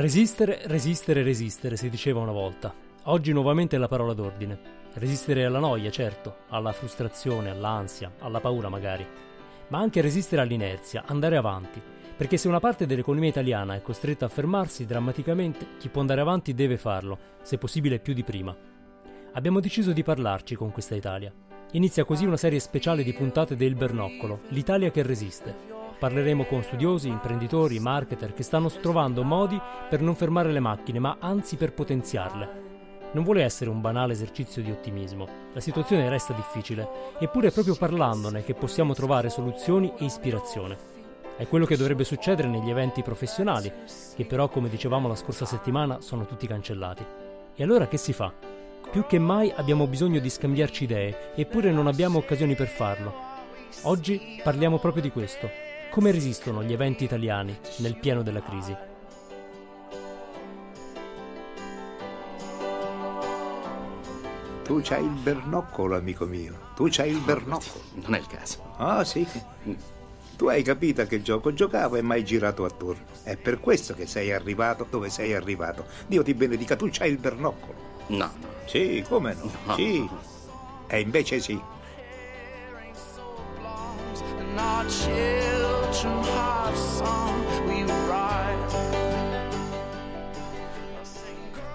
Resistere, resistere, resistere, si diceva una volta. Oggi nuovamente è la parola d'ordine. Resistere alla noia, certo, alla frustrazione, all'ansia, alla paura magari, ma anche resistere all'inerzia, andare avanti, perché se una parte dell'economia italiana è costretta a fermarsi drammaticamente, chi può andare avanti deve farlo, se possibile più di prima. Abbiamo deciso di parlarci con questa Italia. Inizia così una serie speciale di puntate del Bernoccolo, l'Italia che resiste, Parleremo con studiosi, imprenditori, marketer che stanno trovando modi per non fermare le macchine, ma anzi per potenziarle. Non vuole essere un banale esercizio di ottimismo. La situazione resta difficile, eppure è proprio parlandone che possiamo trovare soluzioni e ispirazione. È quello che dovrebbe succedere negli eventi professionali, che però, come dicevamo la scorsa settimana, sono tutti cancellati. E allora che si fa? Più che mai abbiamo bisogno di scambiarci idee, eppure non abbiamo occasioni per farlo. Oggi parliamo proprio di questo, come resistono gli eventi italiani nel pieno della crisi? Tu c'hai il bernoccolo, amico mio. Tu c'hai il bernoccolo. Non è il caso. Ah, sì. Tu hai capito che gioco giocavo e mai girato attorno. È per questo che sei arrivato dove sei arrivato. Dio ti benedica, tu c'hai il bernoccolo. No, no. Sì, come no? No. Sì. E invece sì.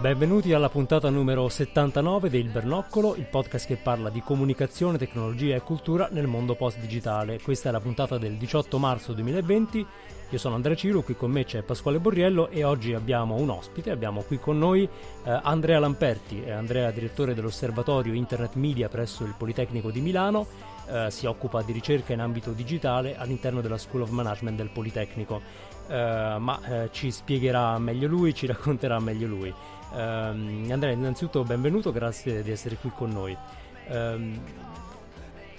Benvenuti alla puntata numero 79 del Bernoccolo, il podcast che parla di comunicazione, tecnologia e cultura nel mondo post-digitale. Questa è la puntata del 18 marzo 2020. Io sono Andrea Ciro, qui con me c'è Pasquale Borriello e oggi abbiamo un ospite, abbiamo qui con noi eh, Andrea Lamperti, Andrea direttore dell'Osservatorio Internet Media presso il Politecnico di Milano, eh, si occupa di ricerca in ambito digitale all'interno della School of Management del Politecnico, Eh, ma eh, ci spiegherà meglio lui, ci racconterà meglio lui. Ehm, Andrea, innanzitutto benvenuto, grazie di essere qui con noi. Ehm,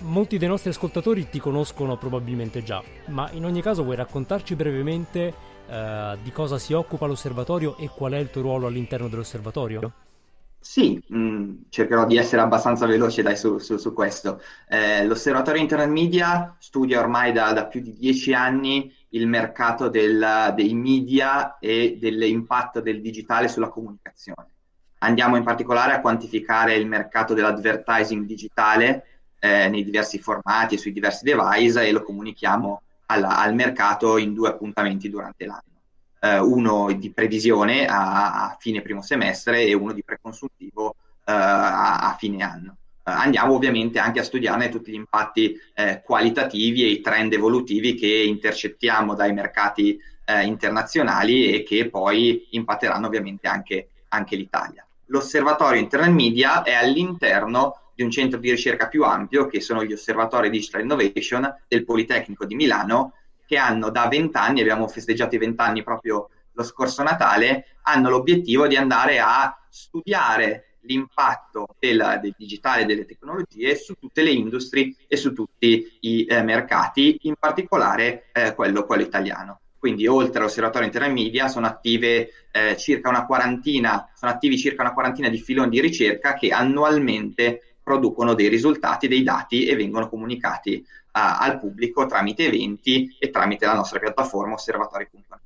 molti dei nostri ascoltatori ti conoscono probabilmente già, ma in ogni caso vuoi raccontarci brevemente eh, di cosa si occupa l'osservatorio e qual è il tuo ruolo all'interno dell'osservatorio? Sì, mh, cercherò di essere abbastanza veloce dai, su, su- su questo. Eh, l'Osservatorio Internet Media studia ormai da, da più di dieci anni il mercato del- dei media e dell'impatto del digitale sulla comunicazione. Andiamo in particolare a quantificare il mercato dell'advertising digitale eh, nei diversi formati e sui diversi device e lo comunichiamo alla- al mercato in due appuntamenti durante l'anno eh, uno di previsione a, a fine primo semestre e uno di preconsultivo eh, a, a fine anno. Eh, andiamo ovviamente anche a studiare tutti gli impatti eh, qualitativi e i trend evolutivi che intercettiamo dai mercati internazionali e che poi impatteranno ovviamente anche, anche l'Italia. L'osservatorio Internet Media è all'interno di un centro di ricerca più ampio che sono gli osservatori Digital Innovation del Politecnico di Milano che hanno da vent'anni, abbiamo festeggiato i vent'anni proprio lo scorso Natale, hanno l'obiettivo di andare a studiare l'impatto del, del digitale e delle tecnologie su tutte le industrie e su tutti i eh, mercati, in particolare eh, quello, quello italiano. Quindi oltre all'osservatorio Internet Media sono attive eh, sono attivi circa una quarantina di filoni di ricerca che annualmente producono dei risultati, dei dati e vengono comunicati a- al pubblico tramite eventi e tramite la nostra piattaforma osservatori.net.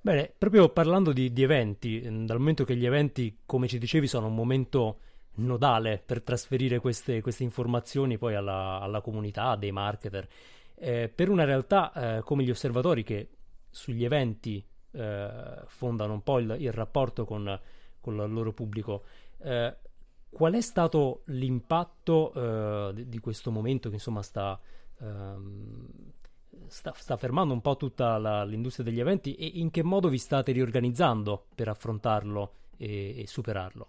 Bene, proprio parlando di, di eventi, ehm, dal momento che gli eventi, come ci dicevi, sono un momento nodale per trasferire queste, queste informazioni poi alla, alla comunità dei marketer, eh, per una realtà eh, come gli osservatori che sugli eventi eh, fondano un po' il, il rapporto con, con il loro pubblico, eh, qual è stato l'impatto eh, di, questo momento che insomma sta, ehm, sta, sta fermando un po' tutta la- l'industria degli eventi e in che modo vi state riorganizzando per affrontarlo e, e superarlo?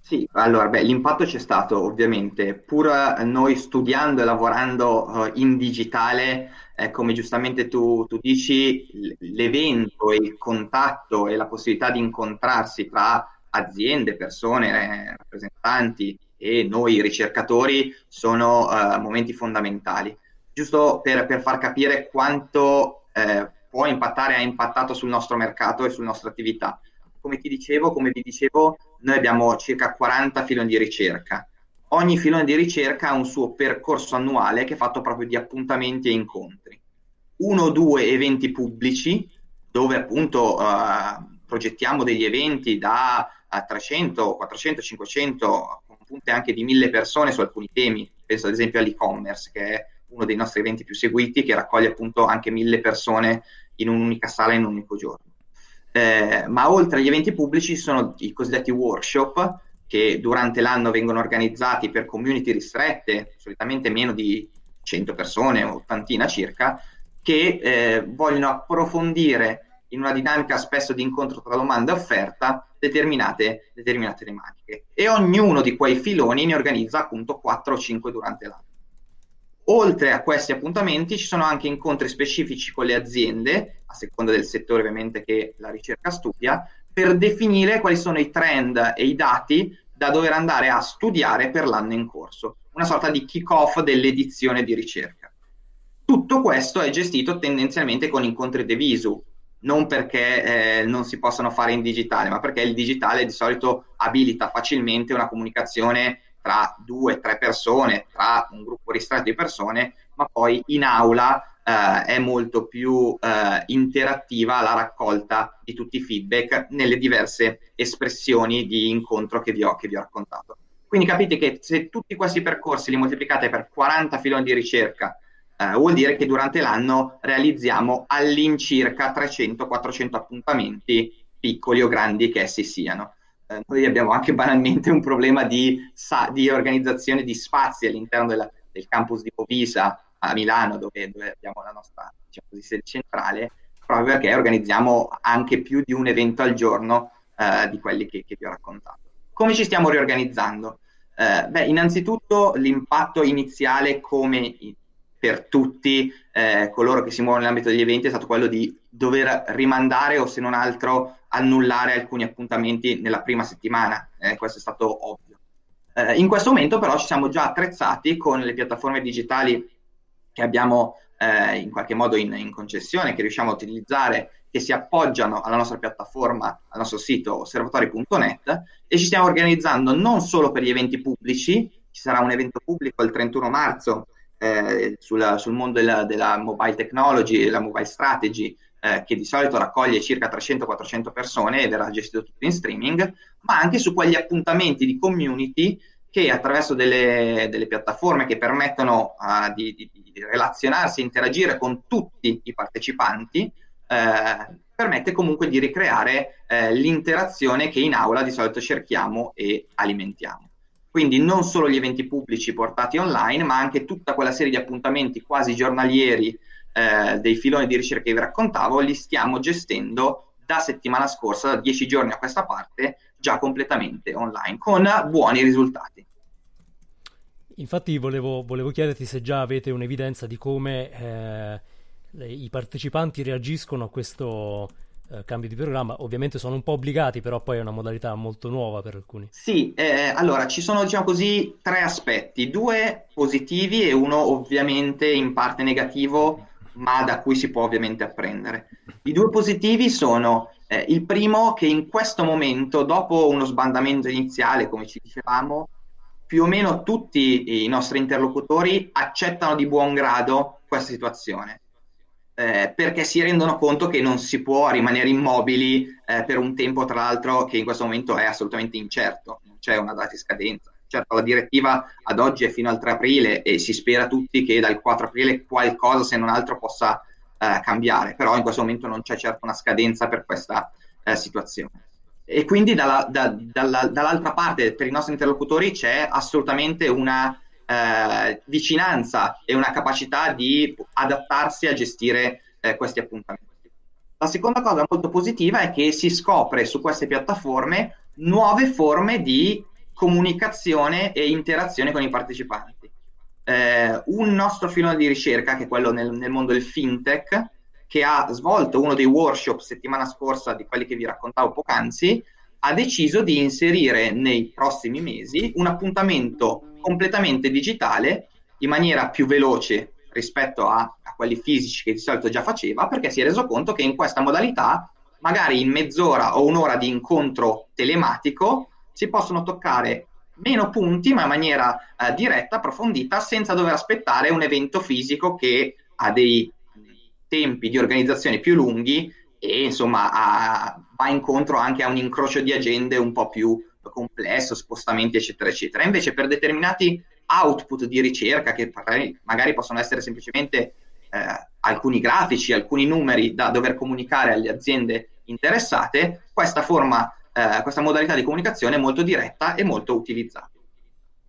Sì, allora, beh, l'impatto c'è stato ovviamente, pur eh, noi studiando e lavorando eh, in digitale, eh, come giustamente tu, tu dici, l'evento e il contatto e la possibilità di incontrarsi tra aziende, persone, eh, rappresentanti e noi ricercatori sono eh, momenti fondamentali. Giusto per, per far capire quanto eh, può impattare, ha impattato sul nostro mercato e sulla nostra attività come ti dicevo, come vi dicevo, noi abbiamo circa 40 filoni di ricerca. Ogni filone di ricerca ha un suo percorso annuale che è fatto proprio di appuntamenti e incontri. Uno o due eventi pubblici, dove appunto uh, progettiamo degli eventi da uh, 300, 400, 500, con punte anche di 1000 persone su alcuni temi, penso ad esempio all'e-commerce che è uno dei nostri eventi più seguiti che raccoglie appunto anche 1000 persone in un'unica sala in un unico giorno. Eh, ma oltre agli eventi pubblici sono i cosiddetti workshop che durante l'anno vengono organizzati per community ristrette, solitamente meno di 100 persone, ottantina circa, che eh, vogliono approfondire in una dinamica spesso di incontro tra domanda e offerta determinate, determinate tematiche. E ognuno di quei filoni ne organizza appunto 4 o 5 durante l'anno. Oltre a questi appuntamenti ci sono anche incontri specifici con le aziende, a seconda del settore ovviamente che la ricerca studia, per definire quali sono i trend e i dati da dover andare a studiare per l'anno in corso, una sorta di kick-off dell'edizione di ricerca. Tutto questo è gestito tendenzialmente con incontri de visu, non perché eh, non si possano fare in digitale, ma perché il digitale di solito abilita facilmente una comunicazione tra due, tre persone, tra un gruppo ristretto di persone, ma poi in aula eh, è molto più eh, interattiva la raccolta di tutti i feedback nelle diverse espressioni di incontro che vi ho, che vi ho raccontato. Quindi capite che se tutti questi percorsi li moltiplicate per 40 filoni di ricerca, eh, vuol dire che durante l'anno realizziamo all'incirca 300-400 appuntamenti, piccoli o grandi che essi siano eh, noi abbiamo anche banalmente un problema di, sa, di organizzazione di spazi all'interno della, del campus di Povisa a Milano, dove, dove abbiamo la nostra diciamo così, sede centrale, proprio perché organizziamo anche più di un evento al giorno eh, di quelli che, che, vi ho raccontato. Come ci stiamo riorganizzando? Eh, beh, innanzitutto l'impatto iniziale, come per tutti eh, coloro che si muovono nell'ambito degli eventi, è stato quello di dover rimandare o se non altro annullare alcuni appuntamenti nella prima settimana, eh, questo è stato ovvio. Eh, in questo momento però ci siamo già attrezzati con le piattaforme digitali che abbiamo eh, in qualche modo in, in, concessione, che riusciamo a utilizzare, che si appoggiano alla nostra piattaforma, al nostro sito osservatori.net e ci stiamo organizzando non solo per gli eventi pubblici, ci sarà un evento pubblico il 31 marzo eh, sul, sul, mondo della, della mobile technology e la mobile strategy, eh, che di solito raccoglie circa 300-400 persone e verrà gestito tutto in streaming, ma anche su quegli appuntamenti di community che attraverso delle, delle piattaforme che permettono uh, di, di, di, relazionarsi, interagire con tutti i partecipanti, eh, permette comunque di ricreare eh, l'interazione che in aula di solito cerchiamo e alimentiamo. Quindi non solo gli eventi pubblici portati online, ma anche tutta quella serie di appuntamenti quasi giornalieri eh, dei filoni di ricerca che vi raccontavo, li stiamo gestendo da settimana scorsa, da dieci giorni a questa parte, già completamente online, con buoni risultati. Infatti volevo, volevo chiederti se già avete un'evidenza di come eh, i partecipanti reagiscono a questo eh, cambio di programma. Ovviamente sono un po' obbligati, però poi è una modalità molto nuova per alcuni. Sì, eh, allora ci sono diciamo così tre aspetti, due positivi e uno ovviamente in parte negativo ma da cui si può ovviamente apprendere. I due positivi sono eh, il primo che in questo momento, dopo uno sbandamento iniziale, come ci dicevamo, più o meno tutti i nostri interlocutori accettano di buon grado questa situazione. Eh, perché si rendono conto che non si può rimanere immobili eh, per un tempo, tra l'altro, che in questo momento è assolutamente incerto, non c'è una data di scadenza. Certo, la direttiva ad oggi è fino al 3 aprile e si spera tutti che dal 4 aprile qualcosa, se non altro, possa eh, cambiare, però in questo momento non c'è certo una scadenza per questa eh, situazione. E quindi dalla, da, dalla, dall'altra parte, per i nostri interlocutori, c'è assolutamente una eh, vicinanza e una capacità di adattarsi a gestire eh, questi appuntamenti. La seconda cosa molto positiva è che si scopre su queste piattaforme nuove forme di comunicazione e interazione con i partecipanti. Eh, un nostro filone di ricerca, che è quello nel, nel, mondo del fintech, che ha svolto uno dei workshop settimana scorsa di quelli che vi raccontavo poc'anzi, ha deciso di inserire nei prossimi mesi un appuntamento completamente digitale in maniera più veloce rispetto a, a quelli fisici che di solito già faceva, perché si è reso conto che in questa modalità, magari in mezz'ora o un'ora di incontro telematico, si possono toccare meno punti, ma in maniera eh, diretta, approfondita, senza dover aspettare un evento fisico che ha dei tempi di organizzazione più lunghi e insomma a, va incontro anche a un incrocio di agende un po' più complesso, spostamenti eccetera eccetera. Invece per determinati output di ricerca che magari possono essere semplicemente eh, alcuni grafici, alcuni numeri da dover comunicare alle aziende interessate, questa forma, eh, questa modalità di comunicazione è molto diretta e molto utilizzata.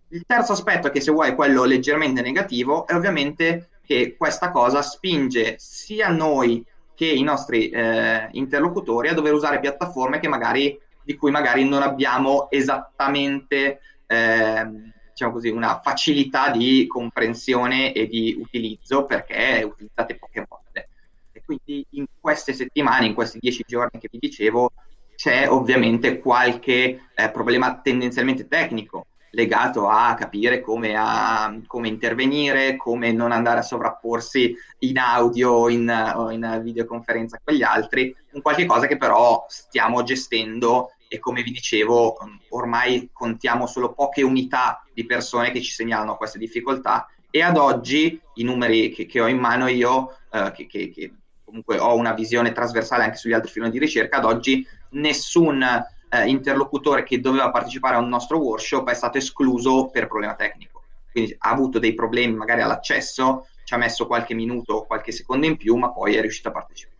Il terzo aspetto, che se vuoi è quello leggermente negativo, è ovviamente che questa cosa spinge sia noi che i nostri eh, interlocutori a dover usare piattaforme magari, di cui magari non abbiamo esattamente eh, diciamo così, una facilità di comprensione e di utilizzo perché utilizzate poche volte. E quindi in queste settimane, in questi dieci giorni che vi dicevo, c'è ovviamente qualche eh, problema tendenzialmente tecnico legato a capire come, a, come, intervenire, come non andare a sovrapporsi in audio in, o in videoconferenza con gli altri, un qualche cosa che però stiamo gestendo e come vi dicevo ormai contiamo solo poche unità di persone che ci segnalano queste difficoltà e ad oggi i numeri che, che ho in mano io, eh, che, che, che comunque ho una visione trasversale anche sugli altri filoni di ricerca, ad oggi nessun eh, interlocutore che doveva partecipare a un nostro workshop è stato escluso per problema tecnico. Quindi ha avuto dei problemi magari all'accesso, ci ha messo qualche minuto o qualche secondo in più, ma poi è riuscito a partecipare.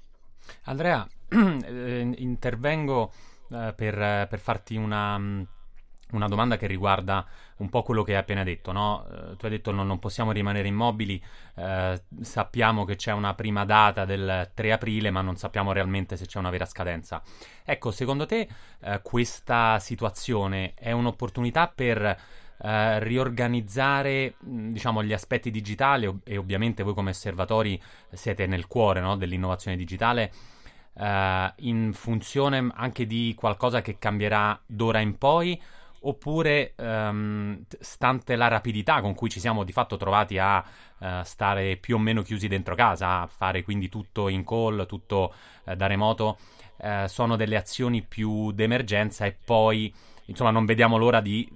Andrea, eh, intervengo eh, per, per, farti una, una domanda che riguarda un po' quello che hai appena detto, no? Eh, tu hai detto no, non possiamo rimanere immobili, eh, sappiamo che c'è una prima data del 3 aprile, ma non sappiamo realmente se c'è una vera scadenza. Ecco, secondo te eh, questa situazione è un'opportunità per eh, riorganizzare diciamo, gli aspetti digitali e ovviamente voi come osservatori siete nel cuore no, dell'innovazione digitale? Uh, in funzione anche di qualcosa che cambierà d'ora in poi oppure um, stante la rapidità con cui ci siamo di fatto trovati a uh, stare più o meno chiusi dentro casa, a fare quindi tutto in call, tutto uh, da remoto, uh, sono delle azioni più d'emergenza e poi insomma non vediamo l'ora di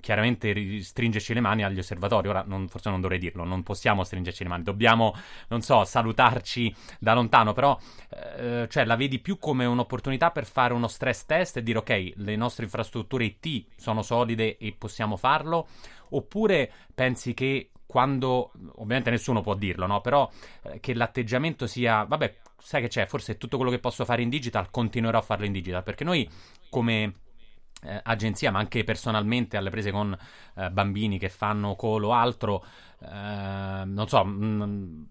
chiaramente stringerci le mani agli osservatori. Ora, non, forse non dovrei dirlo, non possiamo stringerci le mani, dobbiamo, non so, salutarci da lontano, però eh, cioè, la vedi più come un'opportunità per fare uno stress test e dire ok, le nostre infrastrutture IT sono solide e possiamo farlo, oppure pensi che quando, ovviamente nessuno può dirlo, no? Però eh, che l'atteggiamento sia, vabbè, sai che c'è, forse tutto quello che posso fare in digital continuerò a farlo in digital, perché noi come eh, agenzia, ma anche personalmente alle prese con eh, bambini che fanno call o altro, eh, non so, mh, mm,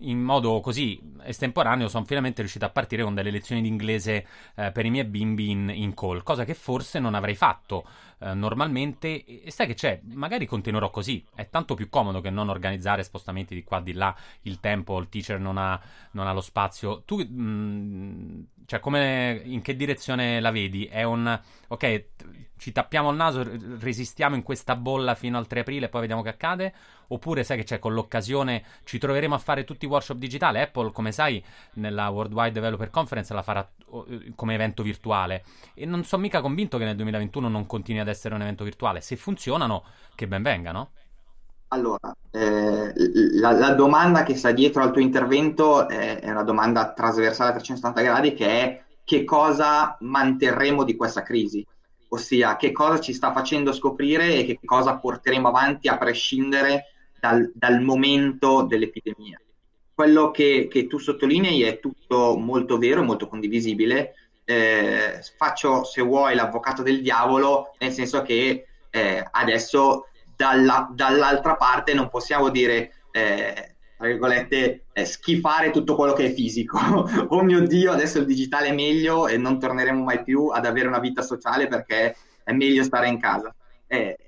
in modo così estemporaneo sono finalmente riuscito a partire con delle lezioni di inglese eh, per i miei bimbi in, in, call, cosa che forse non avrei fatto eh, normalmente. E sai che c'è? Magari continuerò così. È tanto più comodo che non organizzare spostamenti di qua di là. Il tempo, il teacher non ha, non ha lo spazio. Tu, mh, mm, cioè, come, in che direzione la vedi? È un ok, ci tappiamo il naso, resistiamo in questa bolla fino al 3 aprile e poi vediamo che accade? Oppure sai che c'è con l'occasione ci troveremo a fare tutti i workshop digitali? Apple, come sai, nella Worldwide Developer Conference la farà eh, come evento virtuale e non sono mica convinto che nel 2021 non continui ad essere un evento virtuale. Se funzionano, che ben venga, no? Allora, eh, la, la, domanda che sta dietro al tuo intervento è, è una domanda trasversale a 360 gradi che è che cosa manterremo di questa crisi? Ossia che cosa ci sta facendo scoprire e che cosa porteremo avanti a prescindere dal, dal momento dell'epidemia. Quello che, che, tu sottolinei è tutto molto vero e molto condivisibile. Eh, faccio, se vuoi, l'avvocato del diavolo, nel senso che eh, adesso dalla, dall'altra parte non possiamo dire eh, tra virgolette, eh, schifare tutto quello che è fisico. oh mio Dio, adesso il digitale è meglio e non torneremo mai più ad avere una vita sociale perché è meglio stare in casa. Eh,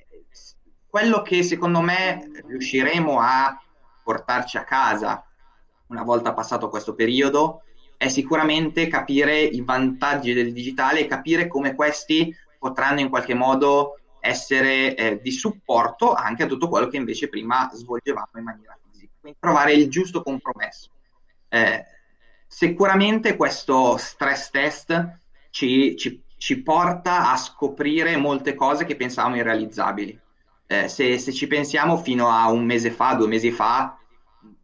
quello che secondo me riusciremo a portarci a casa una volta passato questo periodo è sicuramente capire i vantaggi del digitale e capire come questi potranno in qualche modo essere eh, di supporto anche a tutto quello che invece prima svolgevamo in maniera trovare il giusto compromesso. Eh, sicuramente questo stress test ci, ci, ci, porta a scoprire molte cose che pensavamo irrealizzabili. Eh, se, se, ci pensiamo fino a un mese fa, due mesi fa,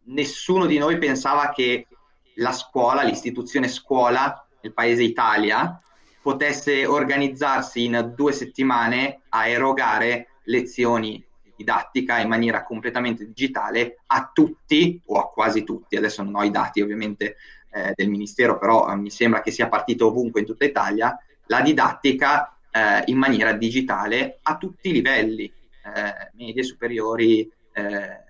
nessuno di noi pensava che la scuola, l'istituzione scuola, nel paese Italia, potesse organizzarsi in due settimane a erogare lezioni didattica in maniera completamente digitale a tutti o a quasi tutti. Adesso non ho i dati ovviamente eh, del Ministero, però eh, mi sembra che sia partito ovunque in tutta Italia, la didattica eh, in maniera digitale a tutti i livelli, eh, medie, superiori, eh,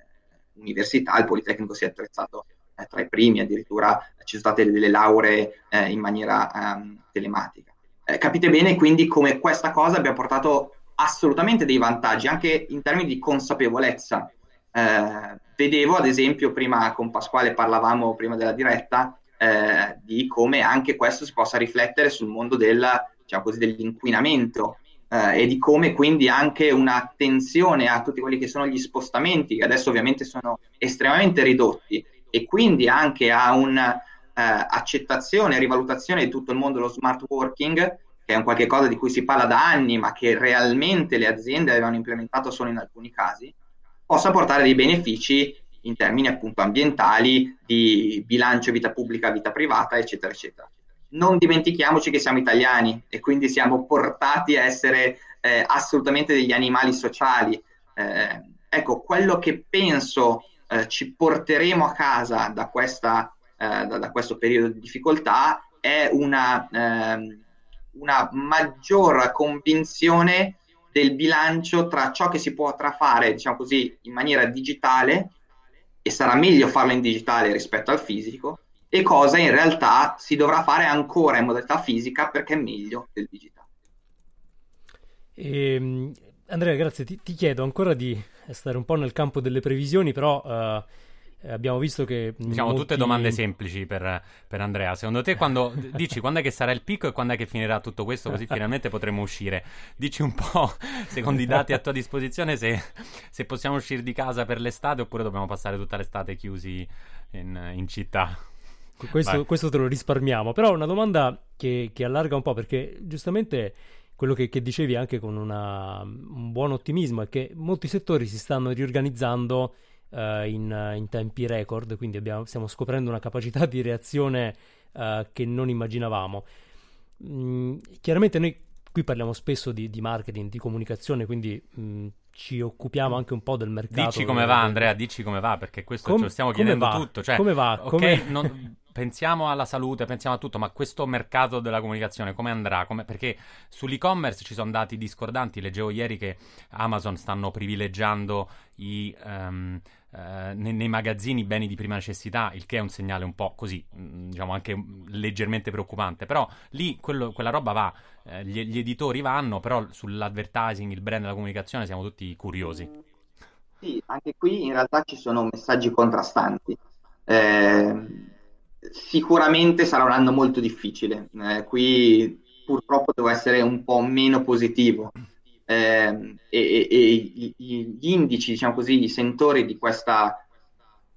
università, il Politecnico si è attrezzato tra i primi, addirittura ci sono state delle lauree in maniera um, telematica. Capite bene quindi come questa cosa abbia portato assolutamente dei vantaggi, anche in termini di consapevolezza. Eh, vedevo, ad esempio, prima con Pasquale parlavamo prima della diretta, eh, di come anche questo si possa riflettere sul mondo del, diciamo così, dell'inquinamento eh, e di come quindi anche un'attenzione a tutti quelli che sono gli spostamenti, che adesso ovviamente sono estremamente ridotti, e quindi anche a un eh, e rivalutazione di tutto il mondo dello smart working, che è un qualche cosa di cui si parla da anni, ma che realmente le aziende avevano implementato solo in alcuni casi, possa portare dei benefici in termini appunto ambientali, di bilancio vita pubblica, vita privata, eccetera, eccetera. Non dimentichiamoci che siamo italiani e quindi siamo portati a essere eh, assolutamente degli animali sociali. Eh, ecco, quello che penso eh, ci porteremo a casa da questa eh, da, da, questo periodo di difficoltà è una, ehm, una maggior convinzione del bilancio tra ciò che si potrà fare, diciamo così, in maniera digitale e sarà meglio farlo in digitale rispetto al fisico e cosa in realtà si dovrà fare ancora in modalità fisica perché è meglio del digitale. E, ehm, Andrea, grazie. Ti, ti, chiedo ancora di stare un po' nel campo delle previsioni, però uh, abbiamo visto che... Diciamo molti... tutte domande semplici per, per, Andrea. Secondo te quando dici quando è che sarà il picco e quando è che finirà tutto questo così finalmente potremo uscire? Dici un po', secondo i dati a tua disposizione, se, se possiamo uscire di casa per l'estate oppure dobbiamo passare tutta l'estate chiusi in, in città. Questo, questo, te lo risparmiamo, però una domanda che, che allarga un po' perché giustamente quello che, che dicevi anche con una, un buon ottimismo è che molti settori si stanno riorganizzando uh, in, in, tempi record, quindi abbiamo, stiamo scoprendo una capacità di reazione uh, che non immaginavamo. Mm, chiaramente noi qui parliamo spesso di, di marketing, di comunicazione, quindi mh, mm, ci occupiamo anche un po' del mercato. Dici come va, Andrea, dici come va, perché questo Com- ce lo stiamo chiedendo va? tutto. Cioè, come va? Okay, non, pensiamo alla salute, pensiamo a tutto, ma questo mercato della comunicazione come andrà? Come, perché sull'e-commerce ci sono dati discordanti. Leggevo ieri che Amazon stanno privilegiando i. Um, eh, nei, nei, magazzini beni di prima necessità, il che è un segnale un po' così, mm, diciamo anche leggermente preoccupante. Però lì quello, quella roba va, eh, gli, gli, editori vanno, però sull'advertising, il brand, la comunicazione siamo tutti curiosi. Sì, anche qui in realtà ci sono messaggi contrastanti. Eh, sicuramente sarà un anno molto difficile. Eh, qui purtroppo devo essere un po' meno positivo eh, e, e, gli indici, diciamo così, i sentori di questa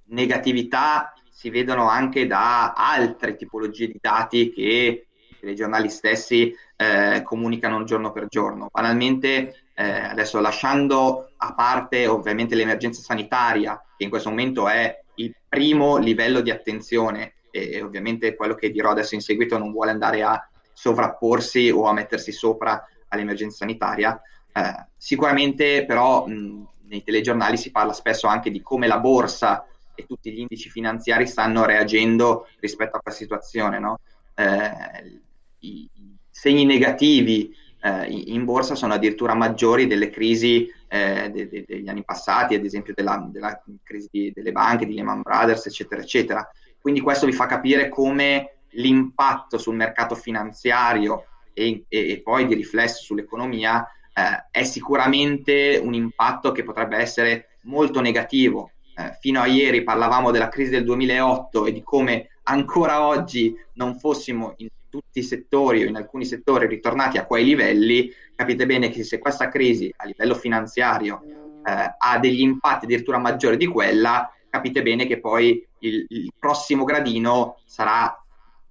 negatività si vedono anche da altre tipologie di dati che i giornali stessi eh, comunicano giorno per giorno. Banalmente, eh, adesso lasciando a parte ovviamente l'emergenza sanitaria, che in questo momento è il primo livello di attenzione e ovviamente quello che dirò adesso in seguito non vuole andare a sovrapporsi o a mettersi sopra all'emergenza sanitaria, eh, sicuramente però mh, nei telegiornali si parla spesso anche di come la borsa e tutti gli indici finanziari stanno reagendo rispetto a questa situazione. No? Eh, i, i, segni negativi eh, in borsa sono addirittura maggiori delle crisi eh, de, de, degli anni passati, ad esempio della, della crisi delle banche, di Lehman Brothers, eccetera, eccetera. Quindi questo vi fa capire come l'impatto sul mercato finanziario e, e, e poi di riflesso sull'economia eh, è sicuramente un impatto che potrebbe essere molto negativo. Eh, fino a ieri parlavamo della crisi del 2008 e di come ancora oggi non fossimo in tutti i settori o in alcuni settori ritornati a quei livelli, capite bene che se questa crisi a livello finanziario eh, ha degli impatti addirittura maggiori di quella, capite bene che poi il, il prossimo gradino sarà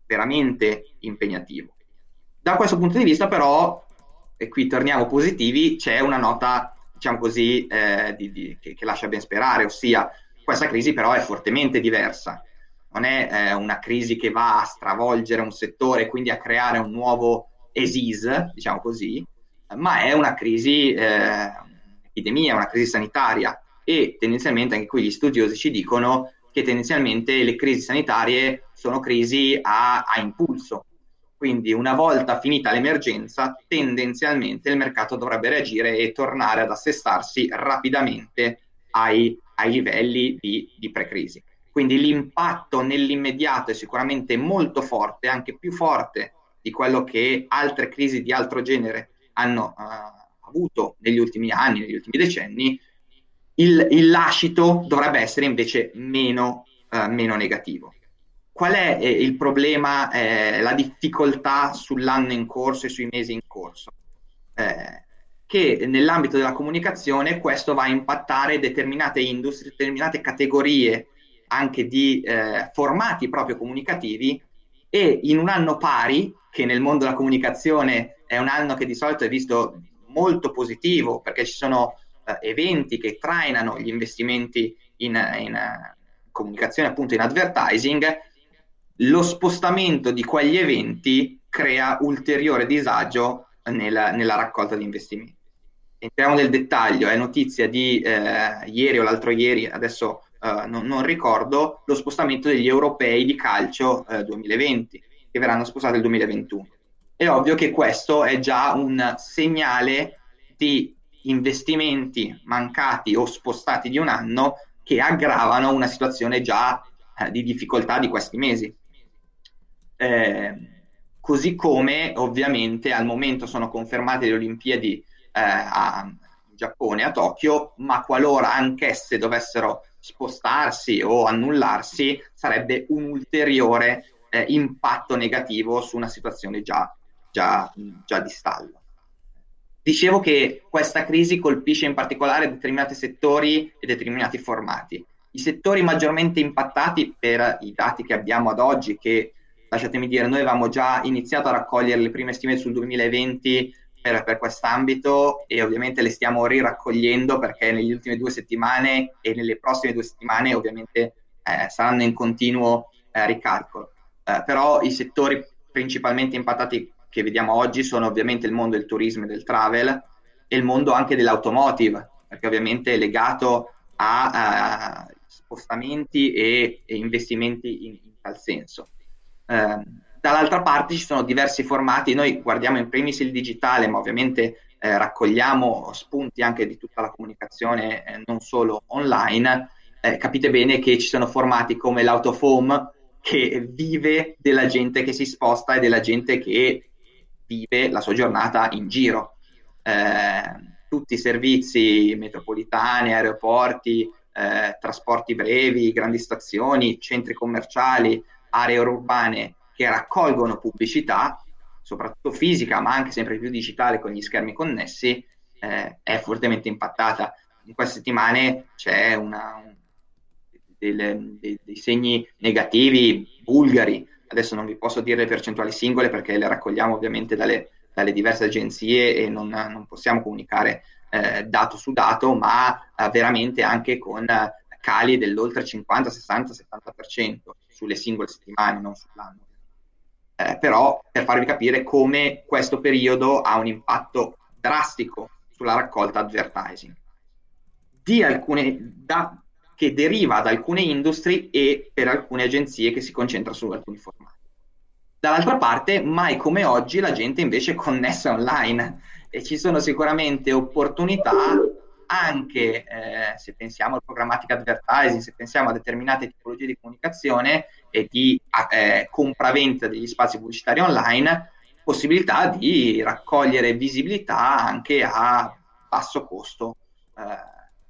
veramente impegnativo. Da questo punto di vista, però, e qui torniamo positivi, c'è una nota, diciamo così, eh, di, di, che, che, lascia ben sperare, ossia questa crisi però è fortemente diversa. non è eh, una crisi che va a stravolgere un settore e quindi a creare un nuovo ESIS, diciamo così, ma è una crisi, eh, epidemia, una crisi sanitaria e tendenzialmente anche qui gli studiosi ci dicono che tendenzialmente le crisi sanitarie sono crisi a, a impulso, quindi una volta finita l'emergenza, tendenzialmente il mercato dovrebbe reagire e tornare ad assestarsi rapidamente ai, ai livelli di, di pre-crisi. Quindi l'impatto nell'immediato è sicuramente molto forte, anche più forte di quello che altre crisi di altro genere hanno uh, avuto negli ultimi anni, negli ultimi decenni. Il, il lascito dovrebbe essere invece meno, uh, meno negativo. Qual è eh, il problema, eh, la difficoltà sull'anno in corso e sui mesi in corso? Eh, che nell'ambito della comunicazione questo va a impattare determinate industrie, determinate categorie anche di eh, formati proprio comunicativi e in un anno pari, che nel mondo della comunicazione è un anno che di solito è visto molto positivo perché ci sono eh, eventi che trainano gli investimenti in, in uh, comunicazione, appunto in advertising, lo spostamento di quegli eventi crea ulteriore disagio nella, nella raccolta di investimenti. Entriamo nel dettaglio, è notizia di eh, ieri o l'altro ieri, adesso eh, non, non, ricordo, lo spostamento degli europei di calcio eh, 2020, che verranno spostati nel 2021. È ovvio che questo è già un segnale di investimenti mancati o spostati di un anno che aggravano una situazione già eh, di difficoltà di questi mesi. Eh, così come ovviamente al momento sono confermate le Olimpiadi eh, a Giappone, a Tokyo, ma qualora anch'esse dovessero spostarsi o annullarsi, sarebbe un ulteriore eh, impatto negativo su una situazione già, già, già di stallo. Dicevo che questa crisi colpisce in particolare determinati settori e determinati formati. I settori maggiormente impattati per i dati che abbiamo ad oggi, che lasciatemi dire, noi avevamo già iniziato a raccogliere le prime stime sul 2020 per, per quest'ambito e ovviamente le stiamo riraccogliendo perché negli ultime due settimane e nelle prossime due settimane ovviamente eh, saranno in continuo eh, ricalcolo. Eh, però i settori principalmente impattati che vediamo oggi sono ovviamente il mondo del turismo e del travel e il mondo anche dell'automotive, perché ovviamente è legato a, a spostamenti e, e investimenti in, in, tal senso. Eh, dall'altra parte ci sono diversi formati, noi guardiamo in primis il digitale, ma ovviamente eh, raccogliamo spunti anche di tutta la comunicazione, eh, non solo online. Eh, capite bene che ci sono formati come l'autofome che vive della gente che si sposta e della gente che vive la sua giornata in giro. Eh, tutti i servizi metropolitani, aeroporti, eh, trasporti brevi, grandi stazioni, centri commerciali, aree urbane che raccolgono pubblicità, soprattutto fisica, ma anche sempre più digitale con gli schermi connessi, eh, è fortemente impattata. In queste settimane c'è una, un, delle, dei, dei, segni negativi bulgari. Adesso non vi posso dire le percentuali singole perché le raccogliamo ovviamente dalle, dalle diverse agenzie e non, non possiamo comunicare eh, dato su dato, ma eh, veramente anche con cali dell'oltre 50, 60, 70% sulle singole settimane, non sull'anno. Eh, però per farvi capire come questo periodo ha un impatto drastico sulla raccolta advertising. Di alcune, da, che deriva da alcune industrie e per alcune agenzie che si concentra su alcuni formati. Dall'altra parte, mai come oggi la gente invece è connessa online e ci sono sicuramente opportunità anche eh, se pensiamo al programmatic advertising, se pensiamo a determinate tipologie di comunicazione e di eh, compravendita degli spazi pubblicitari online, possibilità di raccogliere visibilità anche a basso costo, eh,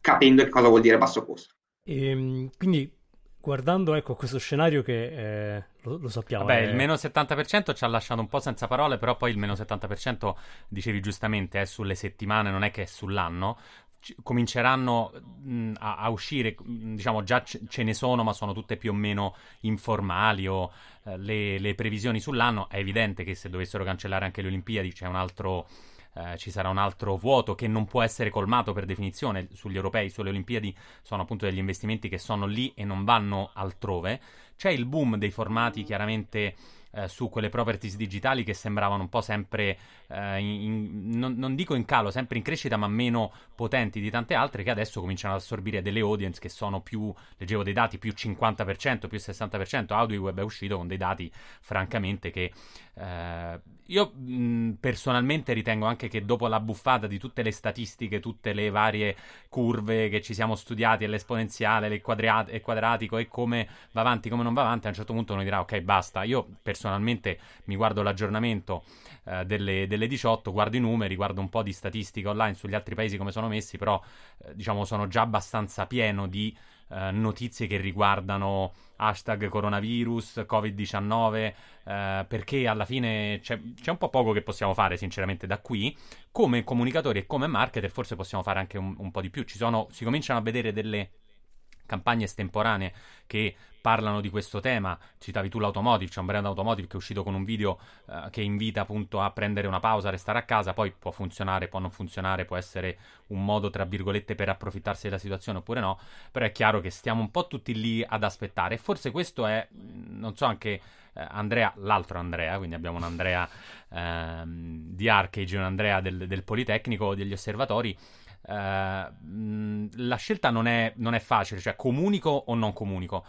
capendo che cosa vuol dire basso costo. E, ehm, quindi guardando ecco, questo scenario che eh, lo, lo, sappiamo. Vabbè, è... il meno 70% ci ha lasciato un po' senza parole, però poi il meno 70% dicevi giustamente è sulle settimane, non è che è sull'anno cominceranno mh, a, a, uscire, diciamo già c- ce ne sono, ma sono tutte più o meno informali o eh, le, le, previsioni sull'anno. È evidente che se dovessero cancellare anche le Olimpiadi c'è un altro, eh, ci sarà un altro vuoto che non può essere colmato per definizione sugli europei, sulle Olimpiadi, sono appunto degli investimenti che sono lì e non vanno altrove. C'è il boom dei formati chiaramente eh, su quelle properties digitali che sembravano un po' sempre, eh, in, non, non, dico in calo, sempre in crescita, ma meno potenti di tante altre che adesso cominciano ad assorbire delle audience che sono più, leggevo dei dati, più 50%, più 60%. AudioWeb è uscito con dei dati, francamente, che eh, io mh, personalmente ritengo anche che dopo la buffata di tutte le statistiche, tutte le varie curve che ci siamo studiati, l'esponenziale, il quadratico e come va avanti, come non va avanti, a un certo punto uno dirà ok basta, io personalmente mi guardo l'aggiornamento eh, delle, delle, 18, guardo i numeri, guardo un po' di statistica online sugli altri paesi come sono messi, però eh, diciamo sono già abbastanza pieno di eh, notizie che riguardano hashtag coronavirus, covid-19, eh, perché alla fine c'è, c'è, un po' poco che possiamo fare sinceramente da qui. Come comunicatori e come marketer forse possiamo fare anche un, un po' di più. Sono, si cominciano a vedere delle campagne estemporanee che parlano di questo tema. Citavi tu l'automotive, c'è un brand automotive che è uscito con un video uh, che invita appunto a prendere una pausa, a restare a casa, poi può funzionare, può non funzionare, può essere un modo tra virgolette per approfittarsi della situazione oppure no, però è chiaro che stiamo un po' tutti lì ad aspettare forse questo è, non so anche eh, Andrea, l'altro Andrea, quindi abbiamo un Andrea ehm, di Arcage un Andrea del, del Politecnico, degli osservatori, Uh, la scelta non è, non è, facile, cioè comunico o non comunico.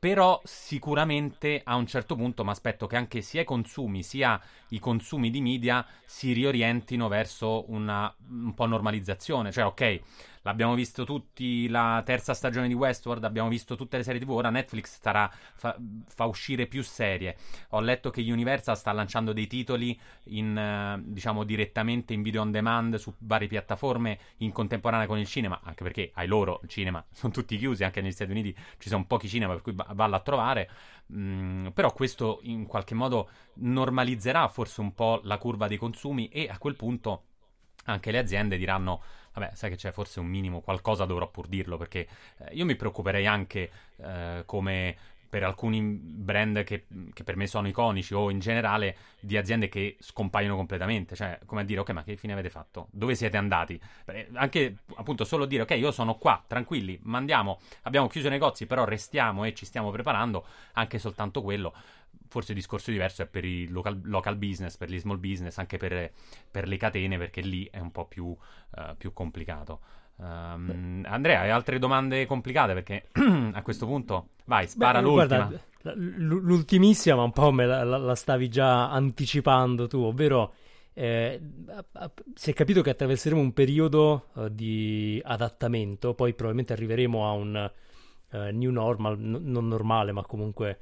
Però sicuramente a un certo punto mi aspetto che anche sia i consumi sia i consumi di media si riorientino verso una un po' normalizzazione. Cioè, ok, L'abbiamo visto tutti la terza stagione di Westworld, abbiamo visto tutte le serie TV, ora Netflix starà, fa, fa uscire più serie. Ho letto che Universal sta lanciando dei titoli in, eh, diciamo, direttamente in video on demand su varie piattaforme in contemporanea con il cinema, anche perché ai loro il cinema sono tutti chiusi, anche negli Stati Uniti ci sono pochi cinema per cui vallo a trovare. Mm, però questo in qualche modo normalizzerà forse un po' la curva dei consumi e a quel punto anche le aziende diranno vabbè, sai che c'è forse un minimo, qualcosa dovrò pur dirlo, perché eh, io mi preoccuperei anche eh, come per alcuni brand che, che, per me sono iconici o in generale di aziende che scompaiono completamente, cioè come a dire ok ma che fine avete fatto? Dove siete andati? Anche appunto solo dire ok io sono qua, tranquilli, mandiamo, abbiamo chiuso i negozi però restiamo e ci stiamo preparando, anche soltanto quello forse il discorso diverso è per i local, local business, per gli small business, anche per, per, le catene, perché lì è un po' più, uh, più complicato. Um, Andrea, hai altre domande complicate? Perché a questo punto, vai, spara Beh, l'ultima. Guarda, l'ultimissima, ma un po' me la, la, la stavi già anticipando tu, ovvero eh, si è capito che attraverseremo un periodo uh, di adattamento, poi probabilmente arriveremo a un uh, new normal, n- non normale, ma comunque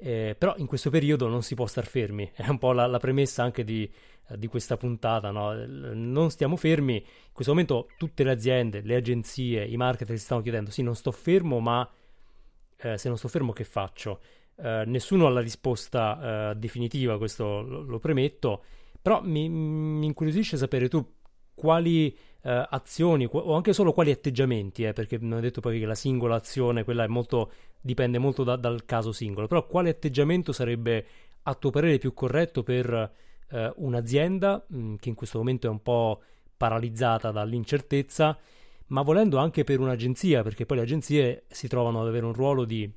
eh, però in questo periodo non si può star fermi, è un po' la, la premessa anche di, eh, di questa puntata, no? non stiamo fermi, in questo momento tutte le aziende, le agenzie, i marketer si stanno chiedendo, sì non sto fermo, ma eh, se non sto fermo che faccio? Eh, nessuno ha la risposta eh, definitiva, questo lo, lo premetto, però mi, mi, incuriosisce sapere tu quali eh, azioni o anche solo quali atteggiamenti, eh, perché non ho detto poi che la singola azione, quella molto, dipende molto da, dal caso singolo, però quale atteggiamento sarebbe a tuo parere più corretto per eh, un'azienda mh, mm, che in questo momento è un po' paralizzata dall'incertezza, ma volendo anche per un'agenzia, perché poi le agenzie si trovano ad avere un ruolo di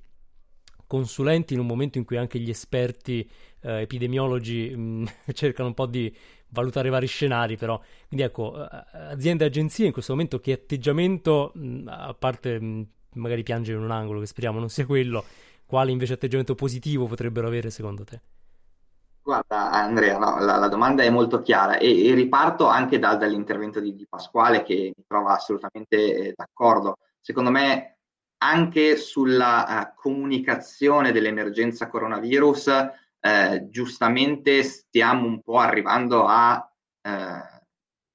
consulenti in un momento in cui anche gli esperti eh, epidemiologi mh, mm, cercano un po' di valutare vari scenari, però. Quindi ecco, eh, aziende e agenzie in questo momento che atteggiamento, a parte magari piangere in un angolo, che speriamo non sia quello, quale invece atteggiamento positivo potrebbero avere secondo te? Guarda Andrea, no, la, la, domanda è molto chiara e, e riparto anche da, dall'intervento di, di, Pasquale che mi trova assolutamente eh, d'accordo. Secondo me anche sulla uh, comunicazione dell'emergenza coronavirus eh, giustamente stiamo un po' arrivando a eh,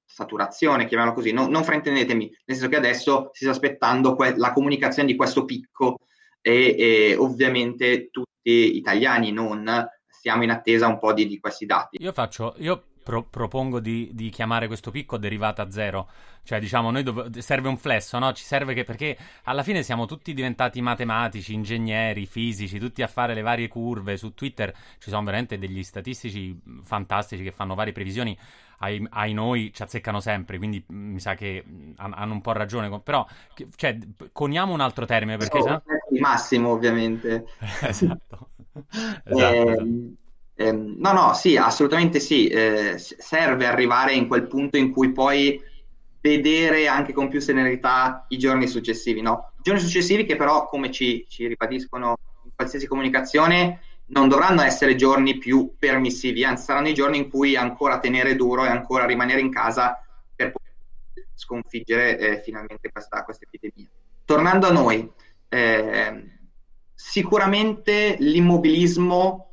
saturazione, chiamiamola così, no, non fraintendetemi, nel senso che adesso si sta aspettando que- la comunicazione di questo picco e, e, ovviamente tutti italiani non siamo in attesa un po' di, di questi dati. Io faccio, io pro- propongo di, di, chiamare questo picco derivata zero. Cioè, diciamo, noi dov- serve un flesso, no? Ci serve che perché alla fine siamo tutti diventati matematici, ingegneri, fisici, tutti a fare le varie curve. Su Twitter ci sono veramente degli statistici fantastici che fanno varie previsioni. Ai, ai, noi ci azzeccano sempre, quindi mi sa che hanno un po' ragione. Però, cioè, coniamo un altro termine perché. Oh, Massimo, ovviamente. esatto. esatto, eh, esatto. Eh, no, no, sì, assolutamente sì. Eh, serve arrivare in quel punto in cui poi vedere anche con più serenità i giorni successivi, no? I giorni successivi che però, come ci, ci ribadiscono in qualsiasi comunicazione, non dovranno essere giorni più permissivi, anzi saranno i giorni in cui ancora tenere duro e ancora rimanere in casa per poter sconfiggere eh, finalmente questa, questa, epidemia. Tornando a noi, eh, sicuramente l'immobilismo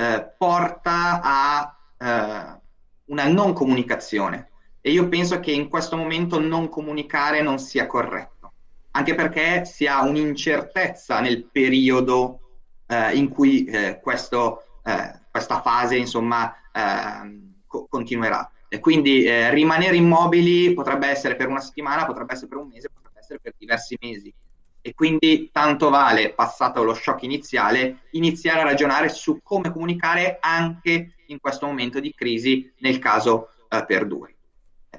eh, porta a eh, una non comunicazione. E io penso che in questo momento non comunicare non sia corretto, anche perché si ha un'incertezza nel periodo eh, in cui eh, questo, eh, questa fase insomma ehm, co- continuerà. E quindi rimanere immobili potrebbe essere per una settimana, potrebbe essere per un mese, potrebbe essere per diversi mesi e quindi tanto vale, passato lo shock iniziale, iniziare a ragionare su come comunicare anche in questo momento di crisi nel caso eh, per due.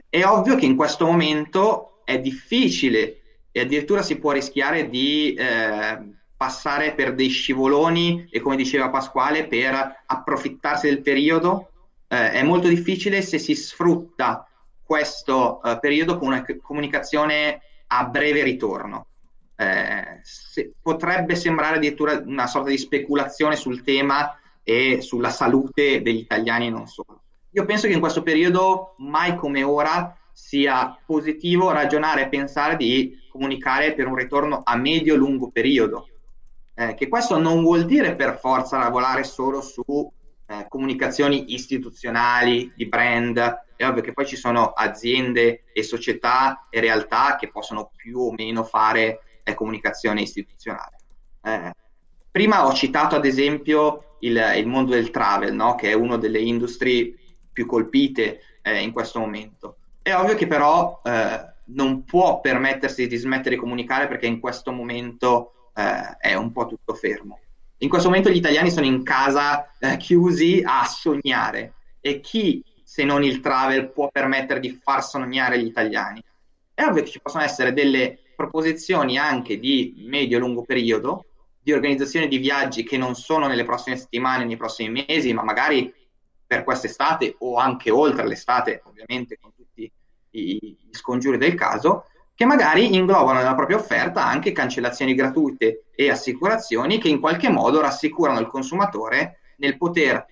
È ovvio che in questo momento è difficile e addirittura si può rischiare di eh, passare per dei scivoloni e come diceva Pasquale per approfittarsi del periodo. Eh, è molto difficile se si sfrutta questo eh, periodo con una comunicazione a breve ritorno eh, se, potrebbe sembrare addirittura una sorta di speculazione sul tema e sulla salute degli italiani e non solo. Io penso che in questo periodo, mai come ora, sia positivo ragionare e pensare di comunicare per un ritorno a medio-lungo periodo. Eh, che questo non vuol dire per forza lavorare solo su eh, comunicazioni istituzionali, di brand. È ovvio che poi ci sono aziende e società e realtà che possono più o meno fare è comunicazione istituzionale. Eh, prima ho citato ad esempio il, il mondo del travel, no? che è una delle industrie più colpite eh, in questo momento. È ovvio che però eh, non può permettersi di smettere di comunicare perché in questo momento eh, è un po' tutto fermo. In questo momento gli italiani sono in casa eh, chiusi a sognare e chi se non il travel può permettere di far sognare gli italiani? È ovvio che ci possono essere delle proposizioni anche di medio-lungo periodo, di organizzazione di viaggi che non sono nelle prossime settimane, nei prossimi mesi, ma magari per quest'estate o anche oltre l'estate, ovviamente con tutti i scongiuri del caso, che magari inglobano nella propria offerta anche cancellazioni gratuite e assicurazioni che in qualche modo rassicurano il consumatore nel poter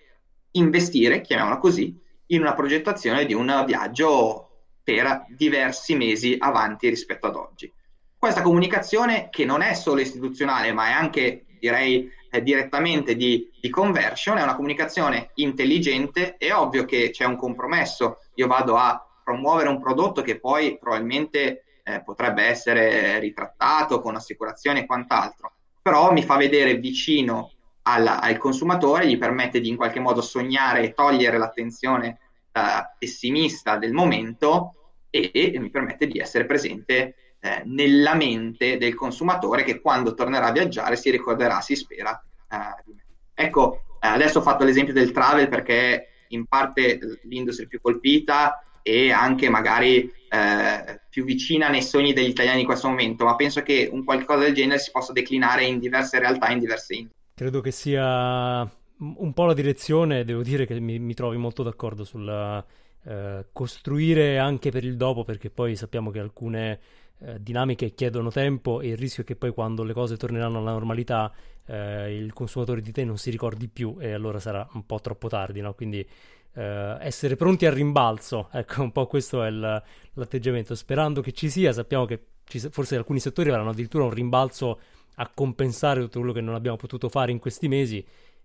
investire, chiamiamola così, in una progettazione di un viaggio per diversi mesi avanti rispetto ad oggi questa comunicazione che non è solo istituzionale, ma è anche, direi, eh, direttamente di, di, conversion, è una comunicazione intelligente. È ovvio che c'è un compromesso. Io vado a promuovere un prodotto che poi probabilmente eh, potrebbe essere ritrattato con assicurazione e quant'altro, però mi fa vedere vicino alla, al consumatore, gli permette di in qualche modo sognare e togliere l'attenzione eh, pessimista del momento e, e mi permette di essere presente eh, nella mente del consumatore che quando tornerà a viaggiare si ricorderà, si spera, eh, di me. Ecco, eh, adesso ho fatto l'esempio del travel perché in parte l'industria più colpita e anche magari eh, più vicina nei sogni degli italiani in questo momento, ma penso che un qualcosa del genere si possa declinare in diverse realtà, in diverse industrie. Credo che sia un po' la direzione, devo dire che mi, mi trovi molto d'accordo sulla eh, costruire anche per il dopo, perché poi sappiamo che alcune eh, dinamiche chiedono tempo e il rischio è che poi quando le cose torneranno alla normalità eh, il consumatore di te non si ricordi più e allora sarà un po' troppo tardi, no? Quindi eh, essere pronti al rimbalzo, ecco un po' questo è il, l'atteggiamento, sperando che ci sia, sappiamo che ci, forse alcuni settori avranno addirittura un rimbalzo a compensare tutto quello che non abbiamo potuto fare in questi mesi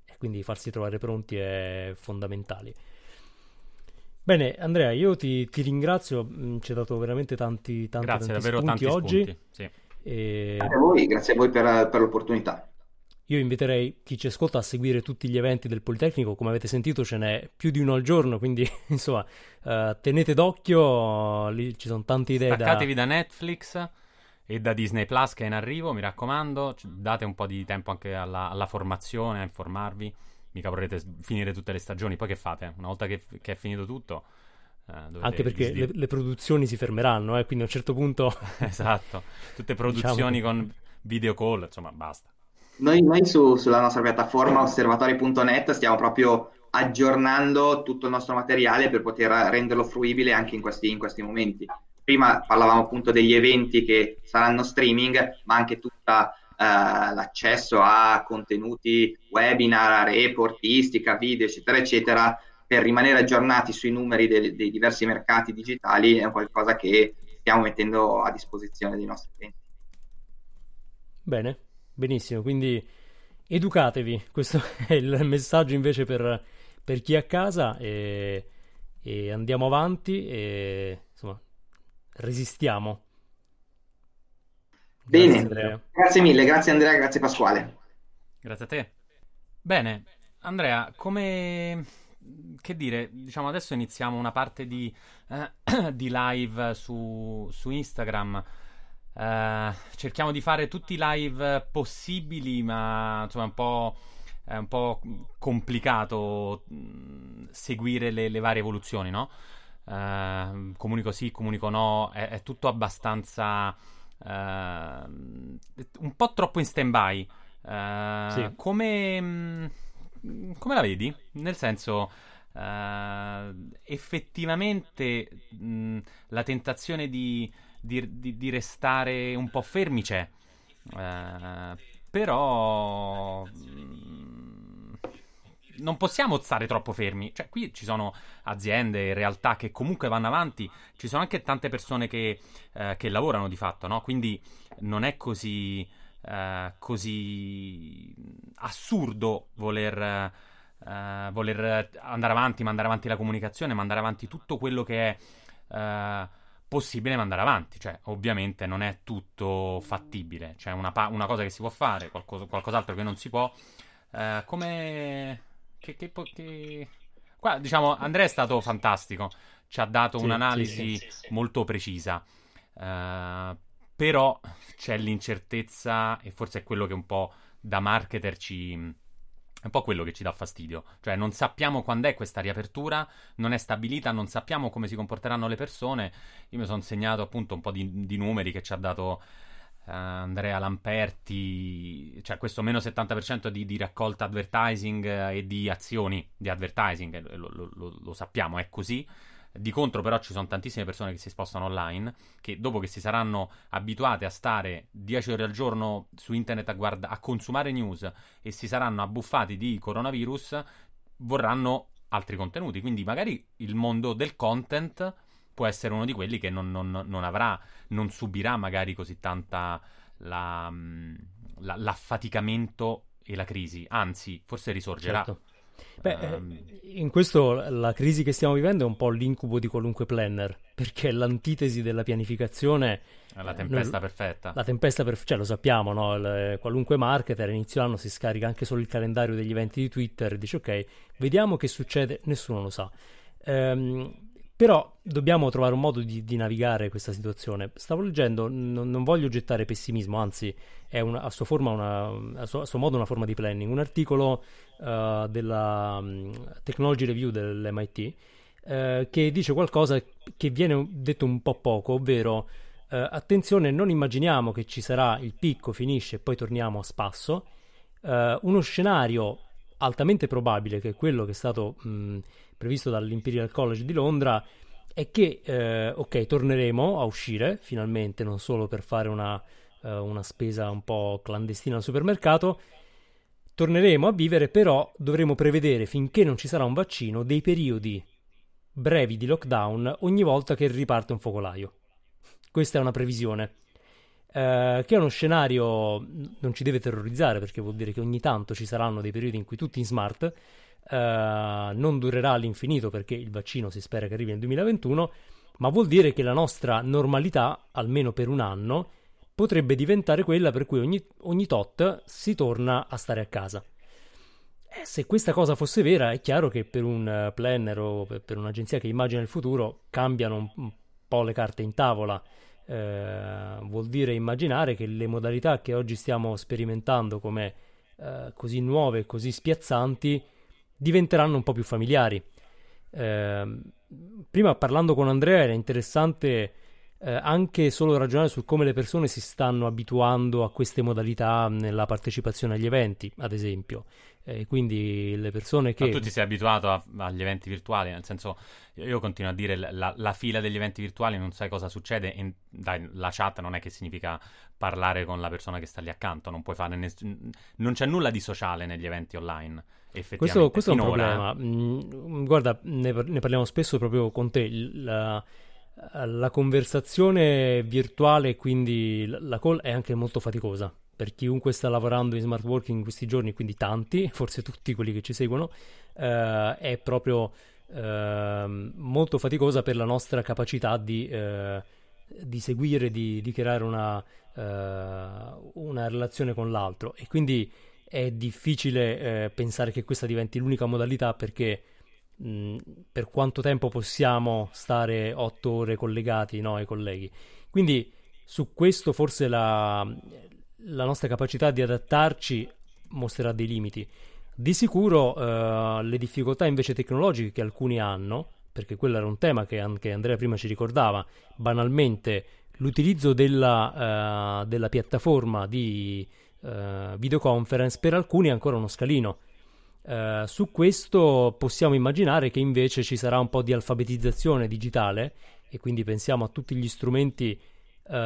e quindi farsi trovare pronti è fondamentale. Bene, Andrea, io ti, ti ringrazio, mm, ci hai dato veramente tanti, tanti, Grazie, tanti davvero spunti tanti oggi. Spunti, sì. e... Grazie a voi, grazie a voi per, per l'opportunità. io inviterei chi ci ascolta a seguire tutti gli eventi del Politecnico, come avete sentito ce n'è più di uno al giorno, quindi insomma uh, tenete d'occhio, lì ci sono tante idee Staccatevi da... da Netflix e da Disney Plus che è in arrivo, mi raccomando, date un po' di tempo anche alla, alla formazione, a informarvi, mica vorrete finire tutte le stagioni, poi che fate? Una volta che, che è finito tutto... Eh, anche perché le, le, produzioni si fermeranno, eh, quindi a un certo punto... esatto, tutte produzioni diciamo... con video call, insomma basta. Noi, noi su, sulla nostra piattaforma osservatori.net stiamo proprio aggiornando tutto il nostro materiale per poter renderlo fruibile anche in questi, in questi momenti. Prima parlavamo appunto degli eventi che saranno streaming, ma anche tutta l'accesso a contenuti webinar, reportistica, video, eccetera, eccetera, per rimanere aggiornati sui numeri dei, dei diversi mercati digitali è qualcosa che stiamo mettendo a disposizione dei nostri clienti. Bene, Benissimo, quindi educatevi, questo è il messaggio invece per, per chi è a casa e, e, andiamo avanti e insomma resistiamo. Bene, grazie, grazie mille, grazie Andrea, grazie Pasquale. Grazie a te. Bene, Andrea, come che dire, diciamo adesso iniziamo una parte di, eh, di live su, su Instagram. Uh, cerchiamo di fare tutti i live possibili, ma insomma è un po', è un po complicato mm, seguire le, le, varie evoluzioni, no? Uh, comunico sì, comunico no, è, è tutto abbastanza uh, un po' troppo in stand-by. Sì. Come, mh, mm, come la vedi? Nel senso. Uh, effettivamente mh, mm, la tentazione di di, di, di restare un po' fermi c'è. Uh, però mm, non possiamo stare troppo fermi. Cioè, qui ci sono aziende, realtà che comunque vanno avanti. Ci sono anche tante persone che, uh, che lavorano di fatto, no? Quindi non è così, uh, così assurdo voler, voler, andare avanti, mandare avanti la comunicazione, mandare avanti tutto quello che è possibile mandare avanti. Cioè, ovviamente non è tutto fattibile. C'è una, pa- una cosa che si può fare, qualcosa, qualcos'altro che non si può. Eh, come. Che, che, che... Qua, diciamo, Andrea è stato fantastico. Ci ha dato sì, un'analisi sì, sì, molto precisa. Uh, però c'è l'incertezza, e forse è quello che un po' da marketer ci è un po' quello che ci dà fastidio. Cioè, non sappiamo quando è questa riapertura, non è stabilita, non sappiamo come si comporteranno le persone. Io mi sono segnato appunto un po' di, di numeri che ci ha dato Andrea Lamperti, cioè questo meno 70% di, di raccolta advertising e di azioni di advertising, lo, lo, lo, lo sappiamo, è così. Di contro, però, ci sono tantissime persone che si spostano online che dopo che si saranno abituate a stare 10 ore al giorno su internet a, guarda- a consumare news e si saranno abbuffati di coronavirus, vorranno altri contenuti. Quindi, magari il mondo del content può essere uno di quelli che non, non, non avrà, non subirà magari così tanta la, la, l'affaticamento e la crisi, anzi, forse risorgerà. Certo. Beh, um... in questo la crisi che stiamo vivendo è un po' l'incubo di qualunque planner, perché l'antitesi della pianificazione... La tempesta noi, perfetta. La tempesta perfetta, cioè lo sappiamo, no? Il, qualunque marketer inizio anno si scarica anche solo il calendario degli eventi di Twitter e dice ok, vediamo che succede, nessuno lo sa. Um, però dobbiamo trovare un modo di, di, navigare questa situazione. Stavo leggendo, non, non voglio gettare pessimismo, anzi è una, a, sua una, a, suo, a, suo modo una forma di planning. Un articolo uh, della um, Technology Review dell'MIT uh, che dice qualcosa che viene detto un po' poco, ovvero uh, attenzione, non immaginiamo che ci sarà il picco, finisce e poi torniamo a spasso. uno scenario altamente probabile, che quello che è stato... Mh, previsto dall'Imperial College di Londra è che, eh, ok, torneremo a uscire finalmente, non solo per fare una, eh, una spesa un po' clandestina al supermercato, torneremo a vivere, però dovremo prevedere, finché non ci sarà un vaccino, dei periodi brevi di lockdown ogni volta che riparte un focolaio. Questa è una previsione. Eh, che è uno scenario non ci deve terrorizzare perché vuol dire che ogni tanto ci saranno dei periodi in cui tutti in smart Uh, non durerà all'infinito perché il vaccino si spera che arrivi nel 2021, ma vuol dire che la nostra normalità, almeno per un anno, potrebbe diventare quella per cui ogni, ogni tot si torna a stare a casa. Eh, se questa cosa fosse vera, è chiaro che per un eh, planner o per, un'agenzia che immagina il futuro cambiano un po' le carte in tavola. Eh, vuol dire immaginare che le modalità che oggi stiamo sperimentando come eh, così nuove e così spiazzanti diventeranno un po' più familiari. Eh, prima parlando con Andrea era interessante eh, anche solo ragionare su come le persone si stanno abituando a queste modalità nella partecipazione agli eventi, ad esempio. Eh, quindi le persone che... Ma tu ti sei abituato a, agli eventi virtuali, nel senso, io continuo a dire la, la, fila degli eventi virtuali, non sai cosa succede, e, dai, la chat non è che significa parlare con la persona che sta lì accanto, non puoi fare ness- non c'è nulla di sociale negli eventi online. Questo, questo è un problema. Mm, guarda, ne, ne, parliamo spesso proprio con te. La, la conversazione virtuale, quindi la call, è anche molto faticosa per chiunque sta lavorando in smart working in questi giorni, quindi tanti, forse tutti quelli che ci seguono, eh, è proprio eh, molto faticosa per la nostra capacità di, eh, di seguire, di, di creare una, eh, una, relazione con l'altro. E quindi è difficile eh, pensare che questa diventi l'unica modalità perché mh, per quanto tempo possiamo stare otto ore collegati no, ai colleghi. Quindi su questo forse la, la nostra capacità di adattarci mostrerà dei limiti. Di sicuro uh, le difficoltà invece tecnologiche che alcuni hanno, perché quello era un tema che anche Andrea prima ci ricordava, banalmente l'utilizzo della, uh, della piattaforma di uh, videoconference per alcuni è ancora uno scalino. su questo possiamo immaginare che invece ci sarà un po' di alfabetizzazione digitale e quindi pensiamo a tutti gli strumenti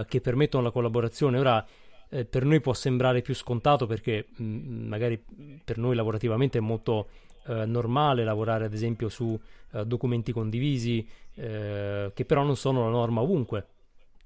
che permettono la collaborazione. Ora, eh, per noi può sembrare più scontato perché mh, mm, magari per noi lavorativamente è molto eh, normale lavorare ad esempio su eh, documenti condivisi eh, che però non sono la norma ovunque,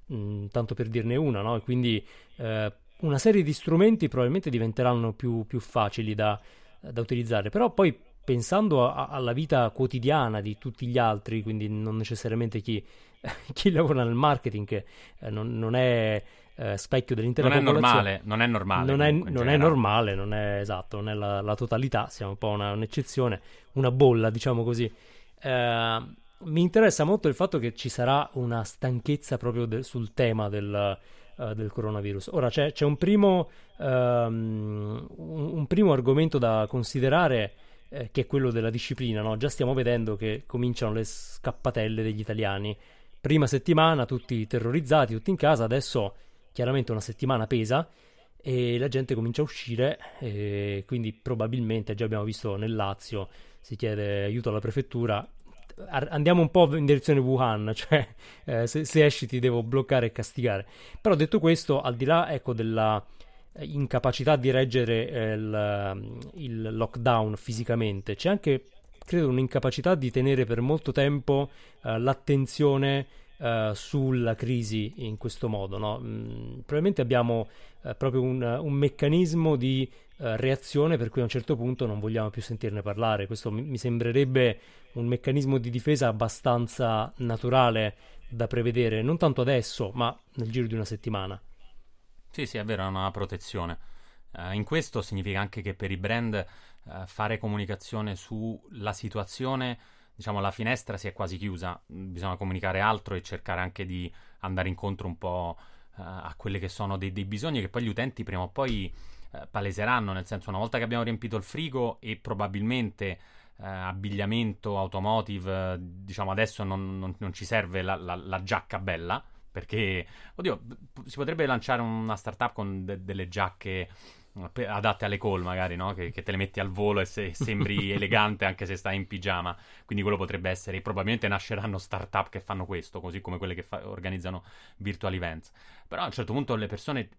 mh, mm, tanto per dirne una, no? Quindi eh, una serie di strumenti probabilmente diventeranno più, più facili da, da, utilizzare, però poi pensando a, alla vita quotidiana di tutti gli altri, quindi non necessariamente chi, chi lavora nel marketing, che eh, non, non è eh, specchio dell'intera non popolazione. È normale, non è normale. Non, è, non è, normale, non è esatto, non è la, la totalità, siamo un po' una, un'eccezione, una bolla, diciamo così. Eh, mi interessa molto il fatto che ci sarà una stanchezza proprio de, sul tema del, uh, del, coronavirus. Ora c'è, c'è un, primo, um, un, primo, argomento da considerare eh, che è quello della disciplina. No? Già stiamo vedendo che cominciano le scappatelle degli italiani. Prima settimana tutti terrorizzati, tutti in casa, adesso chiaramente una settimana pesa e la gente comincia a uscire e quindi probabilmente già abbiamo visto nel Lazio si chiede aiuto alla prefettura. Andiamo un po' in direzione Wuhan cioè eh, se, se, esci ti devo bloccare e castigare. Però detto questo al di là ecco della eh, incapacità di reggere eh, il, il lockdown fisicamente c'è anche credo un'incapacità di tenere per molto tempo eh, l'attenzione uh, sulla crisi in questo modo. No? Mm, probabilmente abbiamo uh, proprio un, un, meccanismo di uh, reazione per cui a un certo punto non vogliamo più sentirne parlare. Questo mi, mi sembrerebbe un meccanismo di difesa abbastanza naturale da prevedere, non tanto adesso, ma nel giro di una settimana. Sì, sì, è vero, è una protezione. Uh, in questo significa anche che per i brand uh, fare comunicazione sulla situazione diciamo, la finestra si è quasi chiusa, bisogna comunicare altro e cercare anche di andare incontro un po' uh, a quelli che sono dei, dei, bisogni che poi gli utenti prima o poi uh, paleseranno, nel senso una volta che abbiamo riempito il frigo e probabilmente uh, abbigliamento, automotive, diciamo adesso non, non, non ci serve la, la, la, giacca bella, perché, oddio, si potrebbe lanciare una startup con de- delle giacche adatte alle call magari, no? Che, che, te le metti al volo e se, sembri elegante anche se stai in pigiama. Quindi quello potrebbe essere, probabilmente nasceranno startup che fanno questo, così come quelle che fa, organizzano virtual events. Però a un certo punto le persone,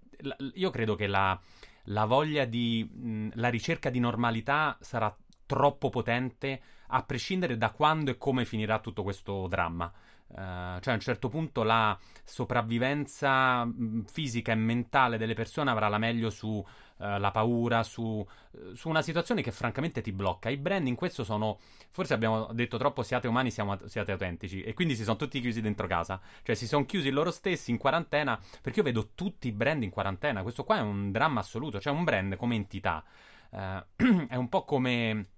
io credo che la, la voglia di, mh, la ricerca di normalità sarà troppo potente a prescindere da quando e come finirà tutto questo dramma. Uh, cioè a un certo punto la sopravvivenza mh, fisica e mentale delle persone avrà la meglio su uh, paura, su, uh, su, una situazione che francamente ti blocca. I brand in questo sono, forse abbiamo detto troppo siate umani, siamo, siate autentici. E quindi si sono tutti chiusi dentro casa, cioè si sono chiusi loro stessi in quarantena perché io vedo tutti i brand in quarantena, questo qua è un dramma assoluto, cioè un brand come entità è un po' come,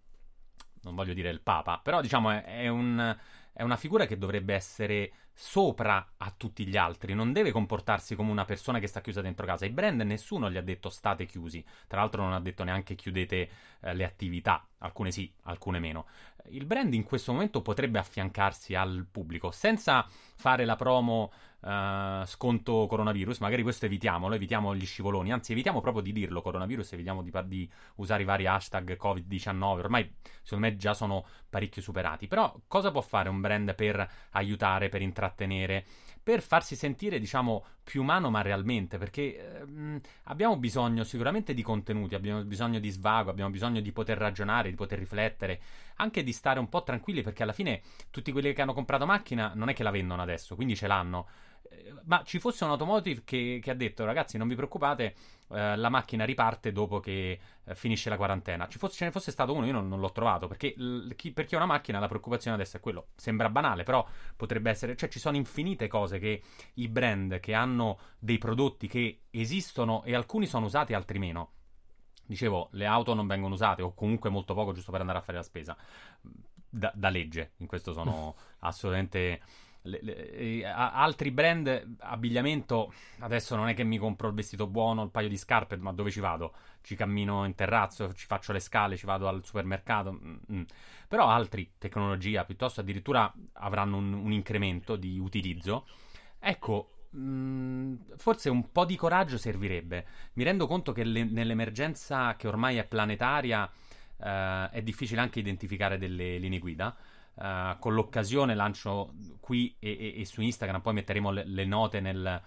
non voglio dire il Papa, però diciamo è, è un è una figura che dovrebbe essere sopra a tutti gli altri, non deve comportarsi come una persona che sta chiusa dentro casa. I brand nessuno gli ha detto state chiusi, tra l'altro non ha detto neanche chiudete eh, le attività, alcune sì, alcune meno. Il brand in questo momento potrebbe affiancarsi al pubblico senza fare la promo uh, sconto coronavirus, magari questo evitiamolo, evitiamo gli scivoloni, anzi evitiamo proprio di dirlo coronavirus, evitiamo di, di usare i vari hashtag Covid-19, ormai secondo me già sono parecchio superati, però cosa può fare un brand per aiutare, per intrattenere? per farsi sentire, diciamo, più umano ma realmente, perché ehm, abbiamo bisogno sicuramente di contenuti, abbiamo bisogno di svago, abbiamo bisogno di poter ragionare, di poter riflettere, anche di stare un po' tranquilli, perché alla fine tutti quelli che hanno comprato macchina non è che la vendono adesso, quindi ce l'hanno ma ci fosse un automotive che, che, ha detto ragazzi non vi preoccupate eh, la macchina riparte dopo che eh, finisce la quarantena. Fosse, ce ne fosse stato uno io non, non l'ho trovato perché l, chi, per chi ha una macchina la preoccupazione adesso è quello. Sembra banale però potrebbe essere cioè ci sono infinite cose che i brand che hanno dei prodotti che esistono e alcuni sono usati altri meno. Dicevo le auto non vengono usate o comunque molto poco giusto per andare a fare la spesa. Da, da legge in questo sono assolutamente le, le, altri brand abbigliamento adesso non è che mi compro il vestito buono il paio di scarpe ma dove ci vado? Ci cammino in terrazzo ci faccio le scale ci vado al supermercato mm-hmm. però altri tecnologia piuttosto addirittura avranno un, un incremento di utilizzo. Ecco mm, forse un po' di coraggio servirebbe. Mi rendo conto che le, nell'emergenza che ormai è planetaria eh, è difficile anche identificare delle linee guida Uh, con l'occasione lancio qui e, e, e, su Instagram, poi metteremo le, le note nel,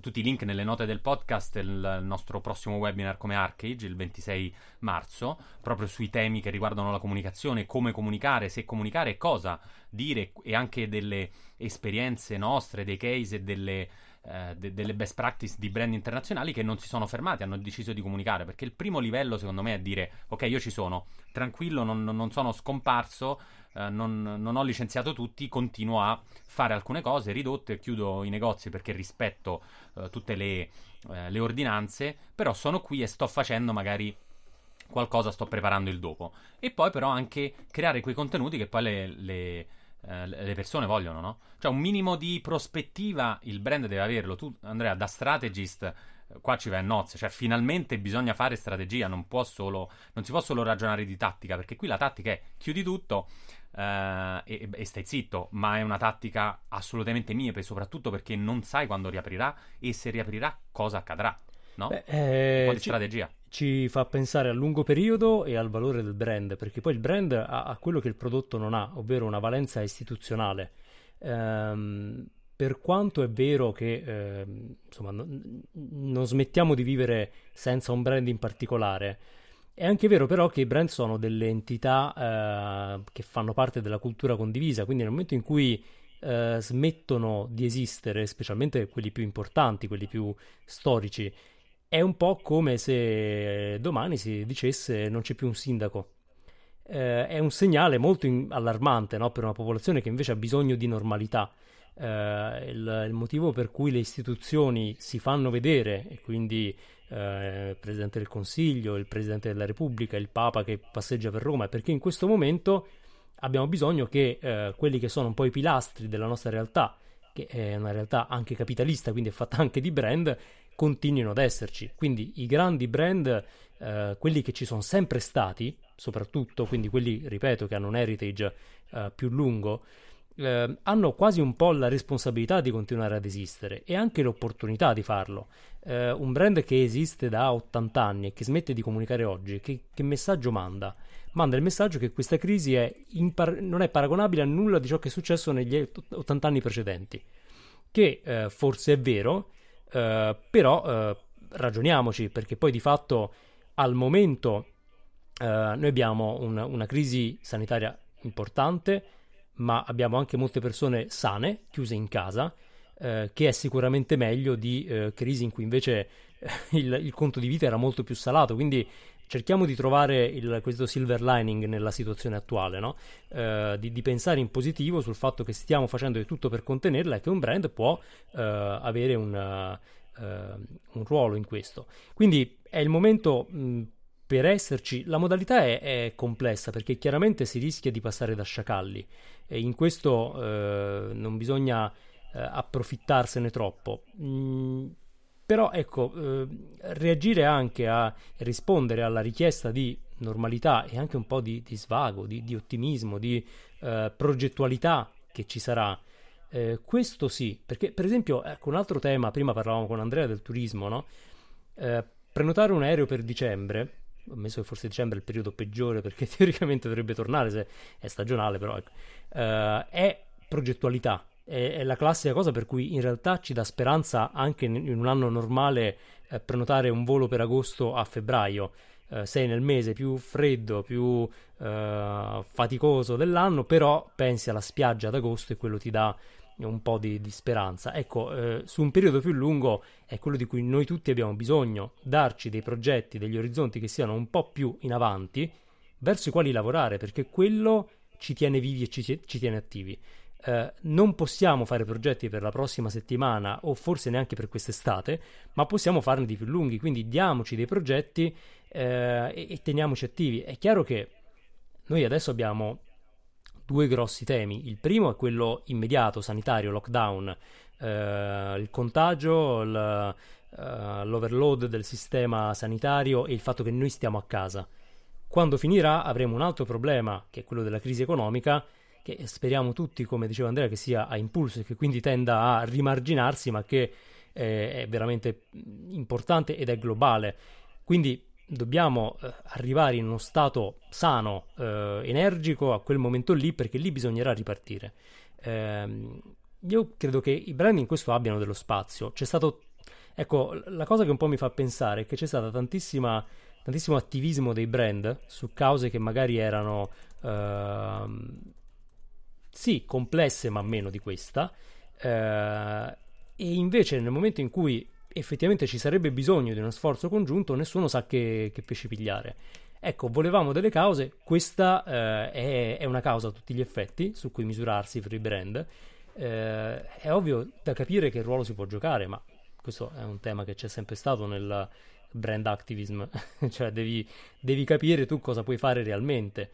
tutti i link nelle note del podcast il nostro prossimo webinar come Arcade il 26 marzo, proprio sui temi che riguardano la comunicazione, come comunicare, se comunicare cosa dire e anche delle esperienze nostre, dei case e delle, eh, de- delle best practice di brand internazionali che non si sono fermati, hanno deciso di comunicare, perché il primo livello secondo me è dire ok io ci sono, tranquillo, non, non sono scomparso, eh, non, non, ho licenziato tutti, continuo a fare alcune cose ridotte, chiudo i negozi perché rispetto uh, tutte le, uh, le ordinanze, però sono qui e sto facendo magari qualcosa, sto preparando il dopo. E poi però anche creare quei contenuti che poi le, le le persone vogliono, no? Cioè un minimo di prospettiva il brand deve averlo. Tu, Andrea, da strategist, qua ci vai a nozze, cioè finalmente bisogna fare strategia, non, solo, non si può solo ragionare di tattica, perché qui la tattica è chiudi tutto, Uh, e, e, stai zitto, ma è una tattica assolutamente miope, soprattutto perché non sai quando riaprirà e se riaprirà cosa accadrà. No? Beh, eh, Un po' di ci, strategia. Ci fa pensare a lungo periodo e al valore del brand, perché poi il brand ha, ha quello che il prodotto non ha, ovvero una valenza istituzionale. Um, per quanto è vero che eh, insomma, non, non smettiamo di vivere senza un brand in particolare, è anche vero però che i brand sono delle entità eh, che fanno parte della cultura condivisa, quindi nel momento in cui eh, smettono di esistere, specialmente quelli più importanti, quelli più storici, è un po' come se domani si dicesse non c'è più un sindaco. Eh, è un segnale molto in- allarmante no? per una popolazione che invece ha bisogno di normalità. Uh, il, il, motivo per cui le istituzioni si fanno vedere e quindi eh, il Presidente del Consiglio, il Presidente della Repubblica, il Papa che passeggia per Roma, perché in questo momento abbiamo bisogno che eh, quelli che sono un po' i pilastri della nostra realtà, che è una realtà anche capitalista, quindi è fatta anche di brand, continuino ad esserci. Quindi i grandi brand, eh, quelli che ci sono sempre stati, soprattutto, quindi quelli, ripeto, che hanno un heritage eh, più lungo, eh, hanno quasi un po' la responsabilità di continuare ad esistere e anche l'opportunità di farlo. Eh, un brand che esiste da 80 anni e che smette di comunicare oggi, che, che messaggio manda? Manda il messaggio che questa crisi è impar- non è paragonabile a nulla di ciò che è successo negli 80 anni precedenti. Che eh, forse è vero, eh, però eh, ragioniamoci, perché poi di fatto al momento eh, noi abbiamo un, una crisi sanitaria importante ma abbiamo anche molte persone sane, chiuse in casa, che è sicuramente meglio di crisi in cui invece il, il, conto di vita era molto più salato. Quindi cerchiamo di trovare il, questo silver lining nella situazione attuale, no? eh, di, di, pensare in positivo sul fatto che stiamo facendo di tutto per contenerla e che un brand può eh, avere un, uh, un, ruolo in questo. Quindi è il momento mh, per esserci. La modalità è, è, complessa perché chiaramente si rischia di passare da sciacalli e in questo uh, non bisogna approfittarsene troppo. Mm, però ecco, eh, reagire anche a rispondere alla richiesta di normalità e anche un po' di, di svago, di, di, ottimismo, di eh, progettualità che ci sarà. Eh, questo sì, perché per esempio, ecco un altro tema, prima parlavamo con Andrea del turismo, no? Eh, prenotare un aereo per dicembre, ho messo che forse dicembre è il periodo peggiore perché teoricamente dovrebbe tornare se è stagionale, però ecco, eh, è progettualità, è, la classica cosa per cui in realtà ci dà speranza anche in, in un anno normale eh, prenotare un volo per agosto a febbraio. Eh, sei nel mese più freddo, più eh, faticoso dell'anno, però pensi alla spiaggia ad agosto e quello ti dà un po' di, di speranza. Ecco, eh, su un periodo più lungo è quello di cui noi tutti abbiamo bisogno, darci dei progetti, degli orizzonti che siano un po' più in avanti, verso i quali lavorare, perché quello ci tiene vivi e ci, ci tiene attivi. Eh, non possiamo fare progetti per la prossima settimana o forse neanche per quest'estate, ma possiamo farne di più lunghi, quindi diamoci dei progetti eh, e, e teniamoci attivi. È chiaro che noi adesso abbiamo due grossi temi. Il primo è quello immediato, sanitario, lockdown, eh, il contagio, il, uh, l'overload del sistema sanitario e il fatto che noi stiamo a casa. Quando finirà avremo un altro problema, che è quello della crisi economica, che speriamo tutti, come diceva Andrea, che sia a impulso e che quindi tenda a rimarginarsi, ma che eh, è veramente importante ed è globale. Quindi dobbiamo eh, arrivare in uno stato sano, eh, energico a quel momento lì, perché lì bisognerà ripartire. Ehm, io credo che i brand in questo abbiano dello spazio. C'è stato, ecco, la cosa che un po' mi fa pensare è che c'è stato tantissimo attivismo dei brand su cause che magari erano uh, sì, complesse ma meno di questa, eh, e invece nel momento in cui effettivamente ci sarebbe bisogno di uno sforzo congiunto, nessuno sa che, che pesci pigliare. Ecco, volevamo delle cause, questa eh, è, è, una causa a tutti gli effetti su cui misurarsi per i brand. Eh, è ovvio da capire che ruolo si può giocare, ma questo è un tema che c'è sempre stato nel brand activism, cioè devi, devi capire tu cosa puoi fare realmente.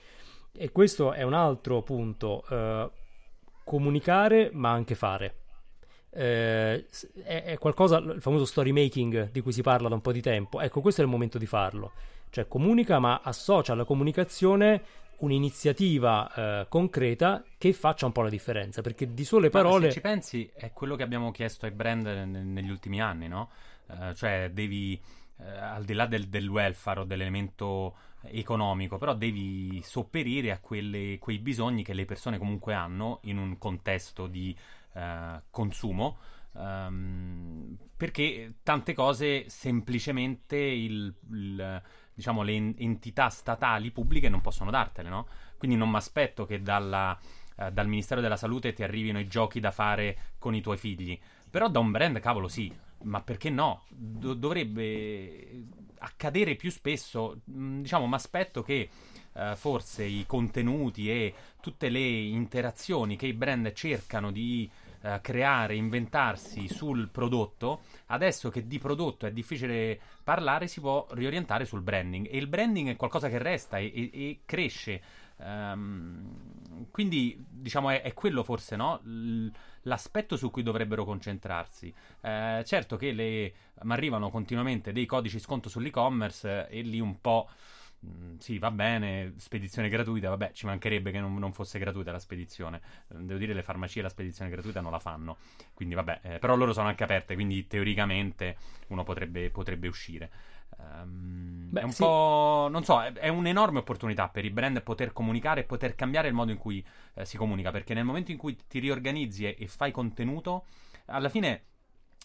E questo è un altro punto, eh, comunicare ma anche fare. Eh, è, è, qualcosa, il famoso story making di cui si parla da un po' di tempo, ecco questo è il momento di farlo, cioè comunica ma associa alla comunicazione un'iniziativa eh, concreta che faccia un po' la differenza, perché di sole parole... Ma se ci pensi è quello che abbiamo chiesto ai brand negli ultimi anni, no? Uh, cioè devi, uh, al di là del, del welfare o dell'elemento economico, però devi sopperire a quelle, quei bisogni che le persone comunque hanno in un contesto di uh, consumo. Um, perché tante cose semplicemente il, il, diciamo, le entità statali pubbliche non possono dartele, no? Quindi non mi aspetto che dalla, uh, dal Ministero della Salute ti arrivino i giochi da fare con i tuoi figli. Però da un brand, cavolo, sì. Ma perché no? Do- dovrebbe accadere più spesso. Mm, diciamo, mi aspetto che eh, forse i contenuti e tutte le interazioni che i brand cercano di eh, creare, inventarsi sul prodotto, adesso che di prodotto è difficile parlare, si può riorientare sul branding. E il branding è qualcosa che resta e, e, e cresce. Um, quindi, diciamo, è, è quello forse, no? L'aspetto su cui dovrebbero concentrarsi. Eh, certo che mi arrivano continuamente dei codici sconto sull'e-commerce eh, e lì un po'. Mm, sì, va bene, spedizione gratuita, vabbè, ci mancherebbe che non, non, fosse gratuita la spedizione. Devo dire, le farmacie la spedizione gratuita non la fanno, quindi vabbè, eh, però loro sono anche aperte, quindi teoricamente uno potrebbe, potrebbe uscire. Um, Beh, è un sì. po'. Non so, è, è, un'enorme opportunità per i brand poter comunicare e poter cambiare il modo in cui eh, si comunica. Perché nel momento in cui ti riorganizzi e, e fai contenuto, alla fine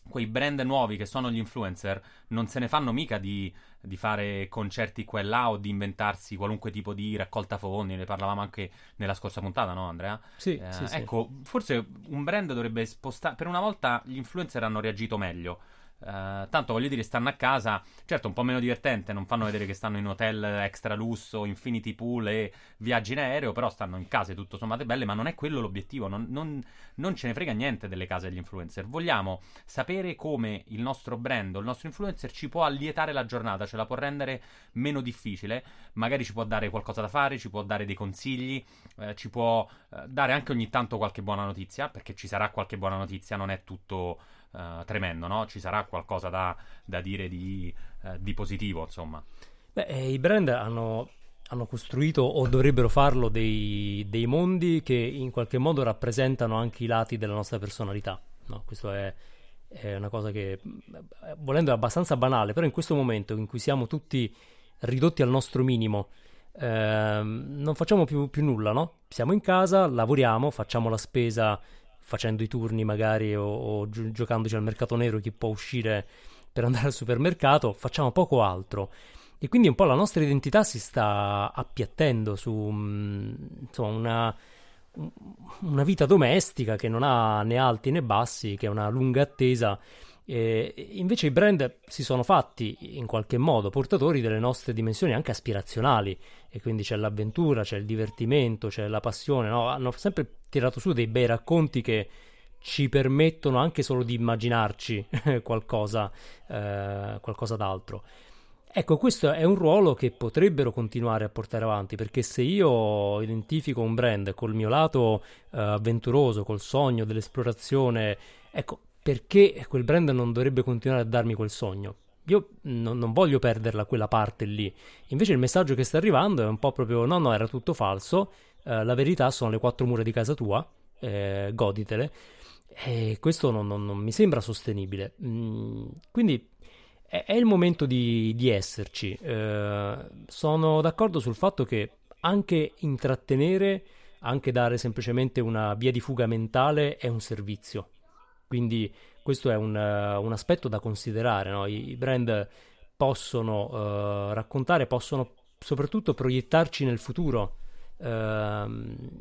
quei brand nuovi che sono gli influencer non se ne fanno mica di, di, fare concerti qua e là o di inventarsi qualunque tipo di raccolta fondi. Ne parlavamo anche nella scorsa puntata, no, Andrea? Sì, eh, sì, sì. Ecco, forse un brand dovrebbe spostare. Per una volta gli influencer hanno reagito meglio. Uh, tanto voglio dire, stanno a casa, certo un po' meno divertente, non fanno vedere che stanno in hotel extra lusso, infinity pool e viaggi in aereo, però stanno in case tutto sommato belle, ma non è quello l'obiettivo, non, non, non, ce ne frega niente delle case degli influencer. Vogliamo sapere come il nostro brand o il nostro influencer ci può allietare la giornata, ce la può rendere meno difficile, magari ci può dare qualcosa da fare, ci può dare dei consigli, eh, ci può eh, dare anche ogni tanto qualche buona notizia, perché ci sarà qualche buona notizia, non è tutto uh, tremendo, no? Ci sarà qualcosa da, da dire di, uh, di, positivo, insomma. Beh, eh, i brand hanno, hanno, costruito o dovrebbero farlo dei, dei, mondi che in qualche modo rappresentano anche i lati della nostra personalità. No? Questo è, è una cosa che, volendo, è abbastanza banale, però in questo momento in cui siamo tutti ridotti al nostro minimo, eh, non facciamo più, più, nulla, no? Siamo in casa, lavoriamo, facciamo la spesa facendo i turni magari o, o gi- giocandoci al mercato nero chi può uscire per andare al supermercato, facciamo poco altro. E quindi un po' la nostra identità si sta appiattendo su mm, insomma, una, una vita domestica che non ha né alti né bassi, che è una lunga attesa e invece i brand si sono fatti in qualche modo portatori delle nostre dimensioni anche aspirazionali e quindi c'è l'avventura, c'è il divertimento, c'è la passione, no? hanno sempre tirato su dei bei racconti che ci permettono anche solo di immaginarci qualcosa, eh, qualcosa d'altro. Ecco, questo è un ruolo che potrebbero continuare a portare avanti, perché se io identifico un brand col mio lato eh, avventuroso, col sogno dell'esplorazione, ecco, perché quel brand non dovrebbe continuare a darmi quel sogno? Io non, non, voglio perderla quella parte lì. Invece il messaggio che sta arrivando è un po' proprio: no, no, era tutto falso. Eh, la verità sono le quattro mura di casa tua. Eh, goditele. E questo non, non, non mi sembra sostenibile. Mm, quindi è, è, il momento di, di esserci. Eh, sono d'accordo sul fatto che anche intrattenere, anche dare semplicemente una via di fuga mentale è un servizio quindi questo è un, uh, un aspetto da considerare. No? I, I, brand possono uh, raccontare, possono soprattutto proiettarci nel futuro. Uh,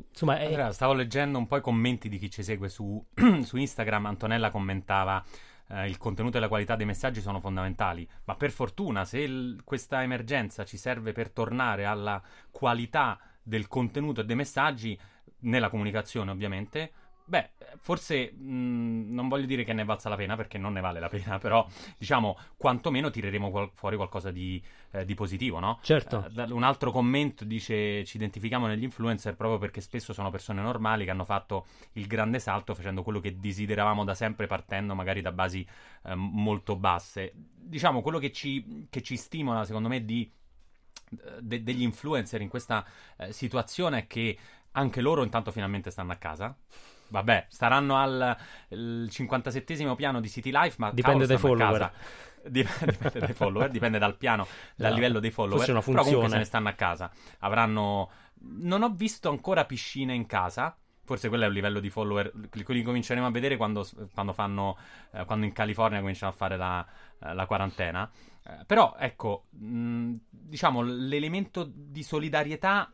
insomma, è... Andrea, stavo leggendo un po' i commenti di chi ci segue su, su Instagram. Antonella commentava eh, il contenuto e la qualità dei messaggi sono fondamentali, ma per fortuna se il, questa emergenza ci serve per tornare alla qualità del contenuto e dei messaggi, nella comunicazione ovviamente, Beh, forse mh, non voglio dire che ne valsa la pena perché non ne vale la pena, però diciamo quantomeno tireremo qual- fuori qualcosa di, eh, di, positivo, no? Certo. Uh, un altro commento dice ci identifichiamo negli influencer proprio perché spesso sono persone normali che hanno fatto il grande salto facendo quello che desideravamo da sempre partendo magari da basi eh, molto basse. Diciamo quello che ci, che ci stimola secondo me di, de- degli influencer in questa eh, situazione è che anche loro intanto finalmente stanno a casa Vabbè, staranno al 57 piano di City Life, ma dipende dai follower. dipende dai follower, dipende dal piano, dal no, livello dei follower. Una funzione. Però comunque se ne stanno a casa. Avranno. Non ho visto ancora piscine in casa. Forse quello è un livello di follower. Quelli cominceremo a vedere quando, quando, fanno, eh, quando in California cominciano a fare la, eh, la quarantena. Eh, però, ecco, mh, diciamo, l'elemento di solidarietà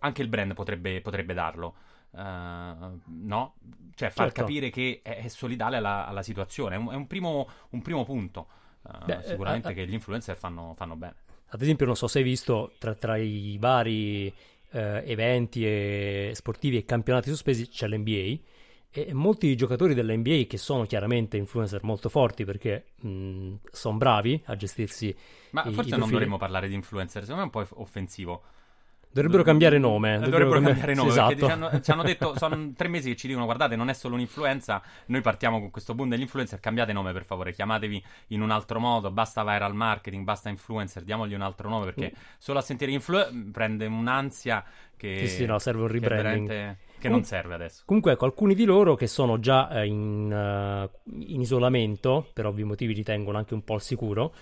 anche il brand potrebbe, potrebbe darlo. Uh, no? Cioè far certo. capire che è, è solidale alla, alla situazione, è un, è un, primo, un primo, punto. Uh, Beh, sicuramente eh, che gli influencer fanno, fanno, bene. Ad esempio, non so se hai visto tra, tra i vari eh, eventi e sportivi e campionati sospesi c'è l'NBA. E molti giocatori dell'NBA che sono chiaramente influencer molto forti perché sono bravi a gestirsi. Ma i, forse i non dovremmo parlare di influencer, secondo me è un po' offensivo. Dovrebbero cambiare nome. Dovrebbero, dovrebbero cambiare nome. Sì, esatto. ci, hanno, ci hanno detto, sono tre mesi che ci dicono, guardate, non è solo un'influenza, noi partiamo con questo boom degli influencer, cambiate nome per favore, chiamatevi in un altro modo, basta viral marketing, basta influencer, diamogli un altro nome, perché mm. solo a sentire influencer prende un'ansia che... Sì, sì, no, serve un rebranding. Che, non serve adesso. Comunque, ecco, alcuni di loro che sono già eh, in, uh, in, isolamento, per ovvi motivi li tengono anche un po' al sicuro,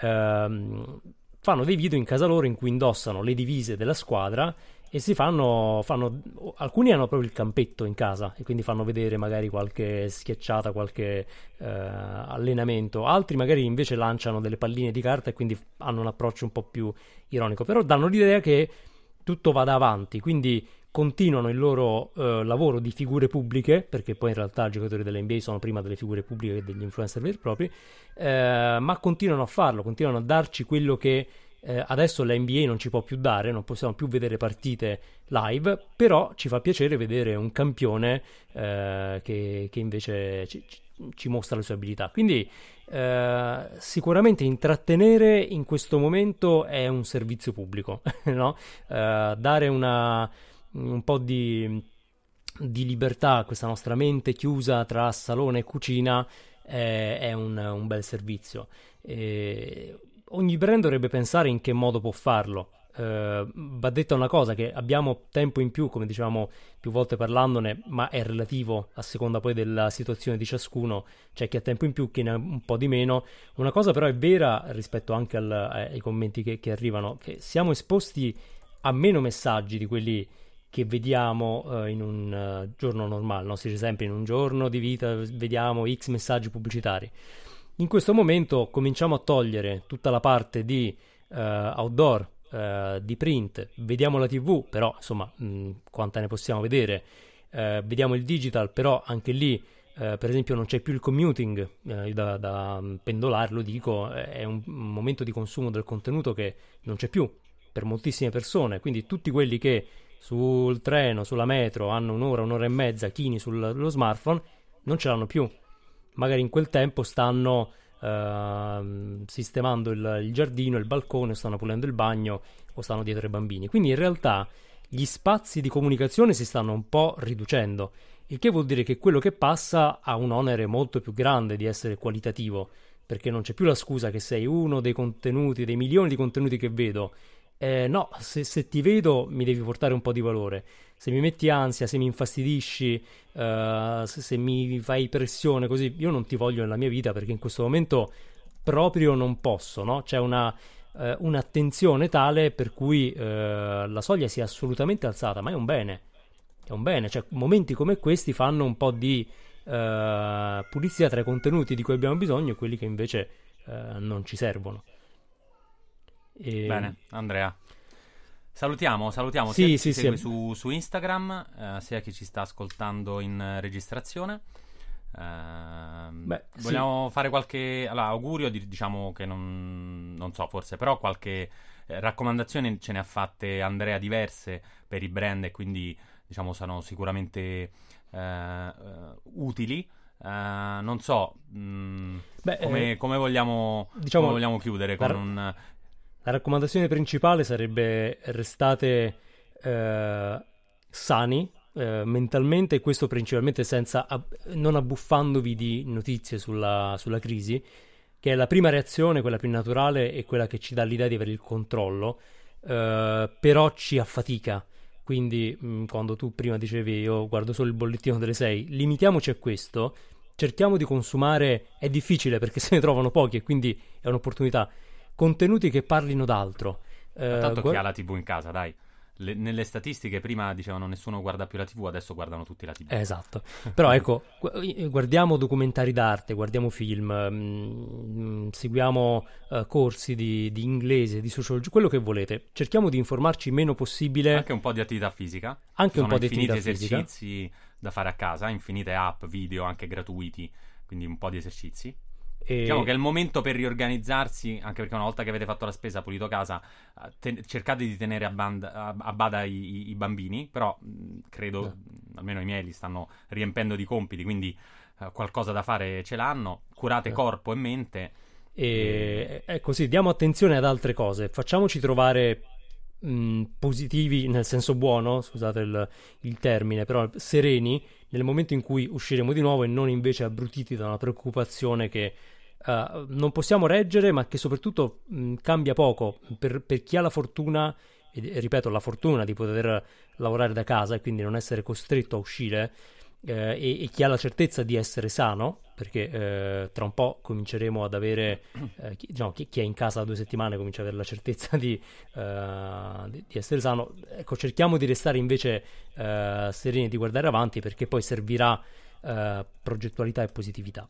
ehm, fanno dei video in casa loro in cui indossano le divise della squadra e si fanno, fanno, alcuni hanno proprio il campetto in casa e quindi fanno vedere magari qualche schiacciata, qualche eh, allenamento, altri magari invece lanciano delle palline di carta e quindi hanno un approccio un po' più ironico, però danno l'idea che tutto vada avanti, quindi continuano il loro eh, lavoro di figure pubbliche, perché poi in realtà i giocatori dell'NBA sono prima delle figure pubbliche che degli influencer veri e propri, eh, ma continuano a farlo, continuano a darci quello che eh, adesso la NBA non ci può più dare, non possiamo più vedere partite live, però ci fa piacere vedere un campione eh, che, che, invece ci, ci, mostra le sue abilità. Quindi eh, sicuramente intrattenere in questo momento è un servizio pubblico, no? Eh, dare una, un po' di, di, libertà questa nostra mente chiusa tra salone e cucina è, un, un bel servizio. E ogni brand dovrebbe pensare in che modo può farlo. Uh, va detta una cosa che abbiamo tempo in più, come dicevamo più volte parlandone, ma è relativo a seconda poi della situazione di ciascuno, c'è chi ha tempo in più, chi ne ha un po' di meno. Una cosa però è vera rispetto anche al, ai commenti che, che, arrivano, che siamo esposti a meno messaggi di quelli che vediamo uh, in un uh, giorno normale, no? si dice sempre in un giorno di vita vediamo x messaggi pubblicitari. In questo momento cominciamo a togliere tutta la parte di uh, outdoor, uh, di print, vediamo la TV, però insomma mh, quanta ne possiamo vedere, vediamo il digital, però anche lì per esempio non c'è più il commuting da, da, pendolare, lo dico, è un momento di consumo del contenuto che non c'è più per moltissime persone, quindi tutti quelli che sul treno, sulla metro hanno un'ora, un'ora e mezza chini sullo smartphone, non ce l'hanno più magari in quel tempo stanno uh, sistemando il, il, giardino, il balcone, stanno pulendo il bagno o stanno dietro ai bambini. Quindi in realtà gli spazi di comunicazione si stanno un po' riducendo, il che vuol dire che quello che passa ha un onere molto più grande di essere qualitativo, perché non c'è più la scusa che sei uno dei contenuti, dei milioni di contenuti che vedo. Eh, no, se, se ti vedo mi devi portare un po' di valore se mi metti ansia, se mi infastidisci, uh, se, se, mi fai pressione così, io non ti voglio nella mia vita perché in questo momento proprio non posso, no? C'è una, uh, un'attenzione tale per cui uh, la soglia si è assolutamente alzata, ma è un bene, è un bene, cioè momenti come questi fanno un po' di pulizia tra i contenuti di cui abbiamo bisogno e quelli che invece non ci servono. E... Bene, Andrea. Salutiamo, salutiamo sì, sia sì, chi sì. Su, su, Instagram, eh, sia chi ci sta ascoltando in registrazione. Eh, Beh, vogliamo sì. fare qualche allora, augurio, diciamo che non, non so, forse, però qualche eh, raccomandazione ce ne ha fatte Andrea diverse per i brand e quindi diciamo sono sicuramente uh, utili. Uh, non so mh, mm, Beh, come, eh, come, vogliamo, diciamo, come vogliamo chiudere con un la raccomandazione principale sarebbe restate eh, sani eh, mentalmente e questo principalmente senza ab- non abbuffandovi di notizie sulla, sulla, crisi, che è la prima reazione, quella più naturale e quella che ci dà l'idea di avere il controllo, eh, però ci affatica. Quindi mh, mm, quando tu prima dicevi io guardo solo il bollettino delle 6, limitiamoci a questo, cerchiamo di consumare, è difficile perché se ne trovano pochi e quindi è un'opportunità contenuti che parlino d'altro. Eh, tanto gu- chi ha la TV in casa, dai. Le, nelle statistiche prima dicevano nessuno guarda più la TV, adesso guardano tutti la TV. Esatto. Però ecco, guardiamo documentari d'arte, guardiamo film, mh, mm, seguiamo uh, corsi di, di, inglese, di sociologia, quello che volete. Cerchiamo di informarci il meno possibile. Anche un po' di attività fisica. Anche un po' di attività fisica. esercizi da fare a casa, infinite app, video anche gratuiti, quindi un po' di esercizi. E... Diciamo che è il momento per riorganizzarsi, anche perché una volta che avete fatto la spesa, pulito casa, eh, te- cercate di tenere a, band- a-, a bada i-, i, bambini, però mh, credo, no. almeno i miei li stanno riempendo di compiti, quindi uh, qualcosa da fare ce l'hanno, curate no. corpo e mente. E è così, diamo attenzione ad altre cose, facciamoci trovare mh, positivi nel senso buono, scusate il, il termine, però sereni nel momento in cui usciremo di nuovo e non invece abbrutiti da una preoccupazione che uh, non possiamo reggere, ma che soprattutto mh, cambia poco per, per, chi ha la fortuna, e, ripeto, la fortuna di poter lavorare da casa e quindi non essere costretto a uscire. Eh, e, e, chi ha la certezza di essere sano, perché eh, tra un po' cominceremo ad avere, eh, chi, diciamo, chi, chi, è in casa da due settimane comincia ad avere la certezza di, eh, di, di essere sano, ecco cerchiamo di restare invece eh, sereni e di guardare avanti perché poi servirà eh, progettualità e positività.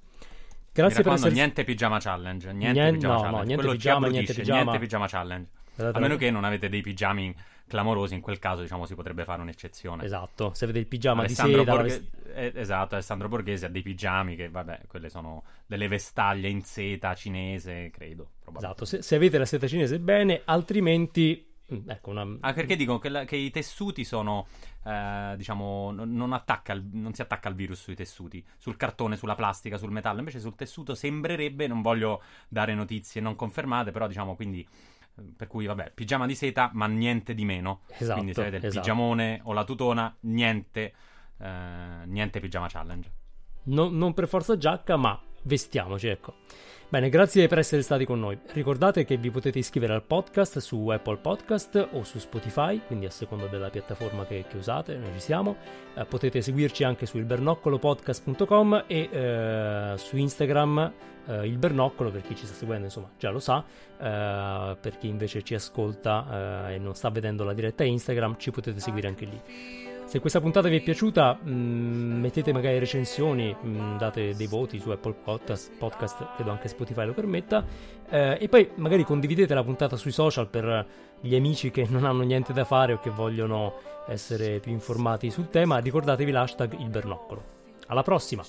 Grazie per essere... niente pigiama challenge, niente niente, pigiama no, challenge. No, niente pigiama, niente pigiama. niente pigiama challenge. A meno che non avete dei pigiami clamorosi, in quel caso diciamo si potrebbe fare un'eccezione. Esatto, se avete il pigiama Alessandro di seta... Borghe... eh, esatto, Alessandro Borghese ha dei pigiami che, vabbè, quelle sono delle vestaglie in seta cinese, credo. Esatto, se, se avete la seta cinese bene, altrimenti Mm, ecco una... Ah, perché dicono che, la, che, i tessuti sono, eh, diciamo, non, non, attacca non, si attacca il virus sui tessuti, sul cartone, sulla plastica, sul metallo, invece sul tessuto sembrerebbe, non voglio dare notizie non confermate, però diciamo quindi, per cui vabbè, pigiama di seta, ma niente di meno. Esatto, quindi se avete il esatto. pigiamone o la tutona, niente, eh, niente pigiama challenge. No, non per forza giacca, ma vestiamoci, ecco. Bene, grazie per essere stati con noi. Ricordate che vi potete iscrivere al podcast su Apple Podcast o su Spotify, quindi a seconda della piattaforma che, che usate, noi ci siamo. Eh, potete seguirci anche su ilbernoccolopodcast.com e eh, su Instagram eh, il Bernoccolo, per chi ci sta seguendo insomma già lo sa, eh, per chi invece ci ascolta eh, e non sta vedendo la diretta Instagram ci potete seguire anche lì. Se questa puntata vi è piaciuta, mh, mm, mettete magari recensioni, mh, mm, date dei voti su Apple Podcast, podcast credo anche Spotify lo permetta, eh, e poi magari condividete la puntata sui social per gli amici che non hanno niente da fare o che vogliono essere più informati sul tema. Ricordatevi l'hashtag il bernoccolo. Alla prossima!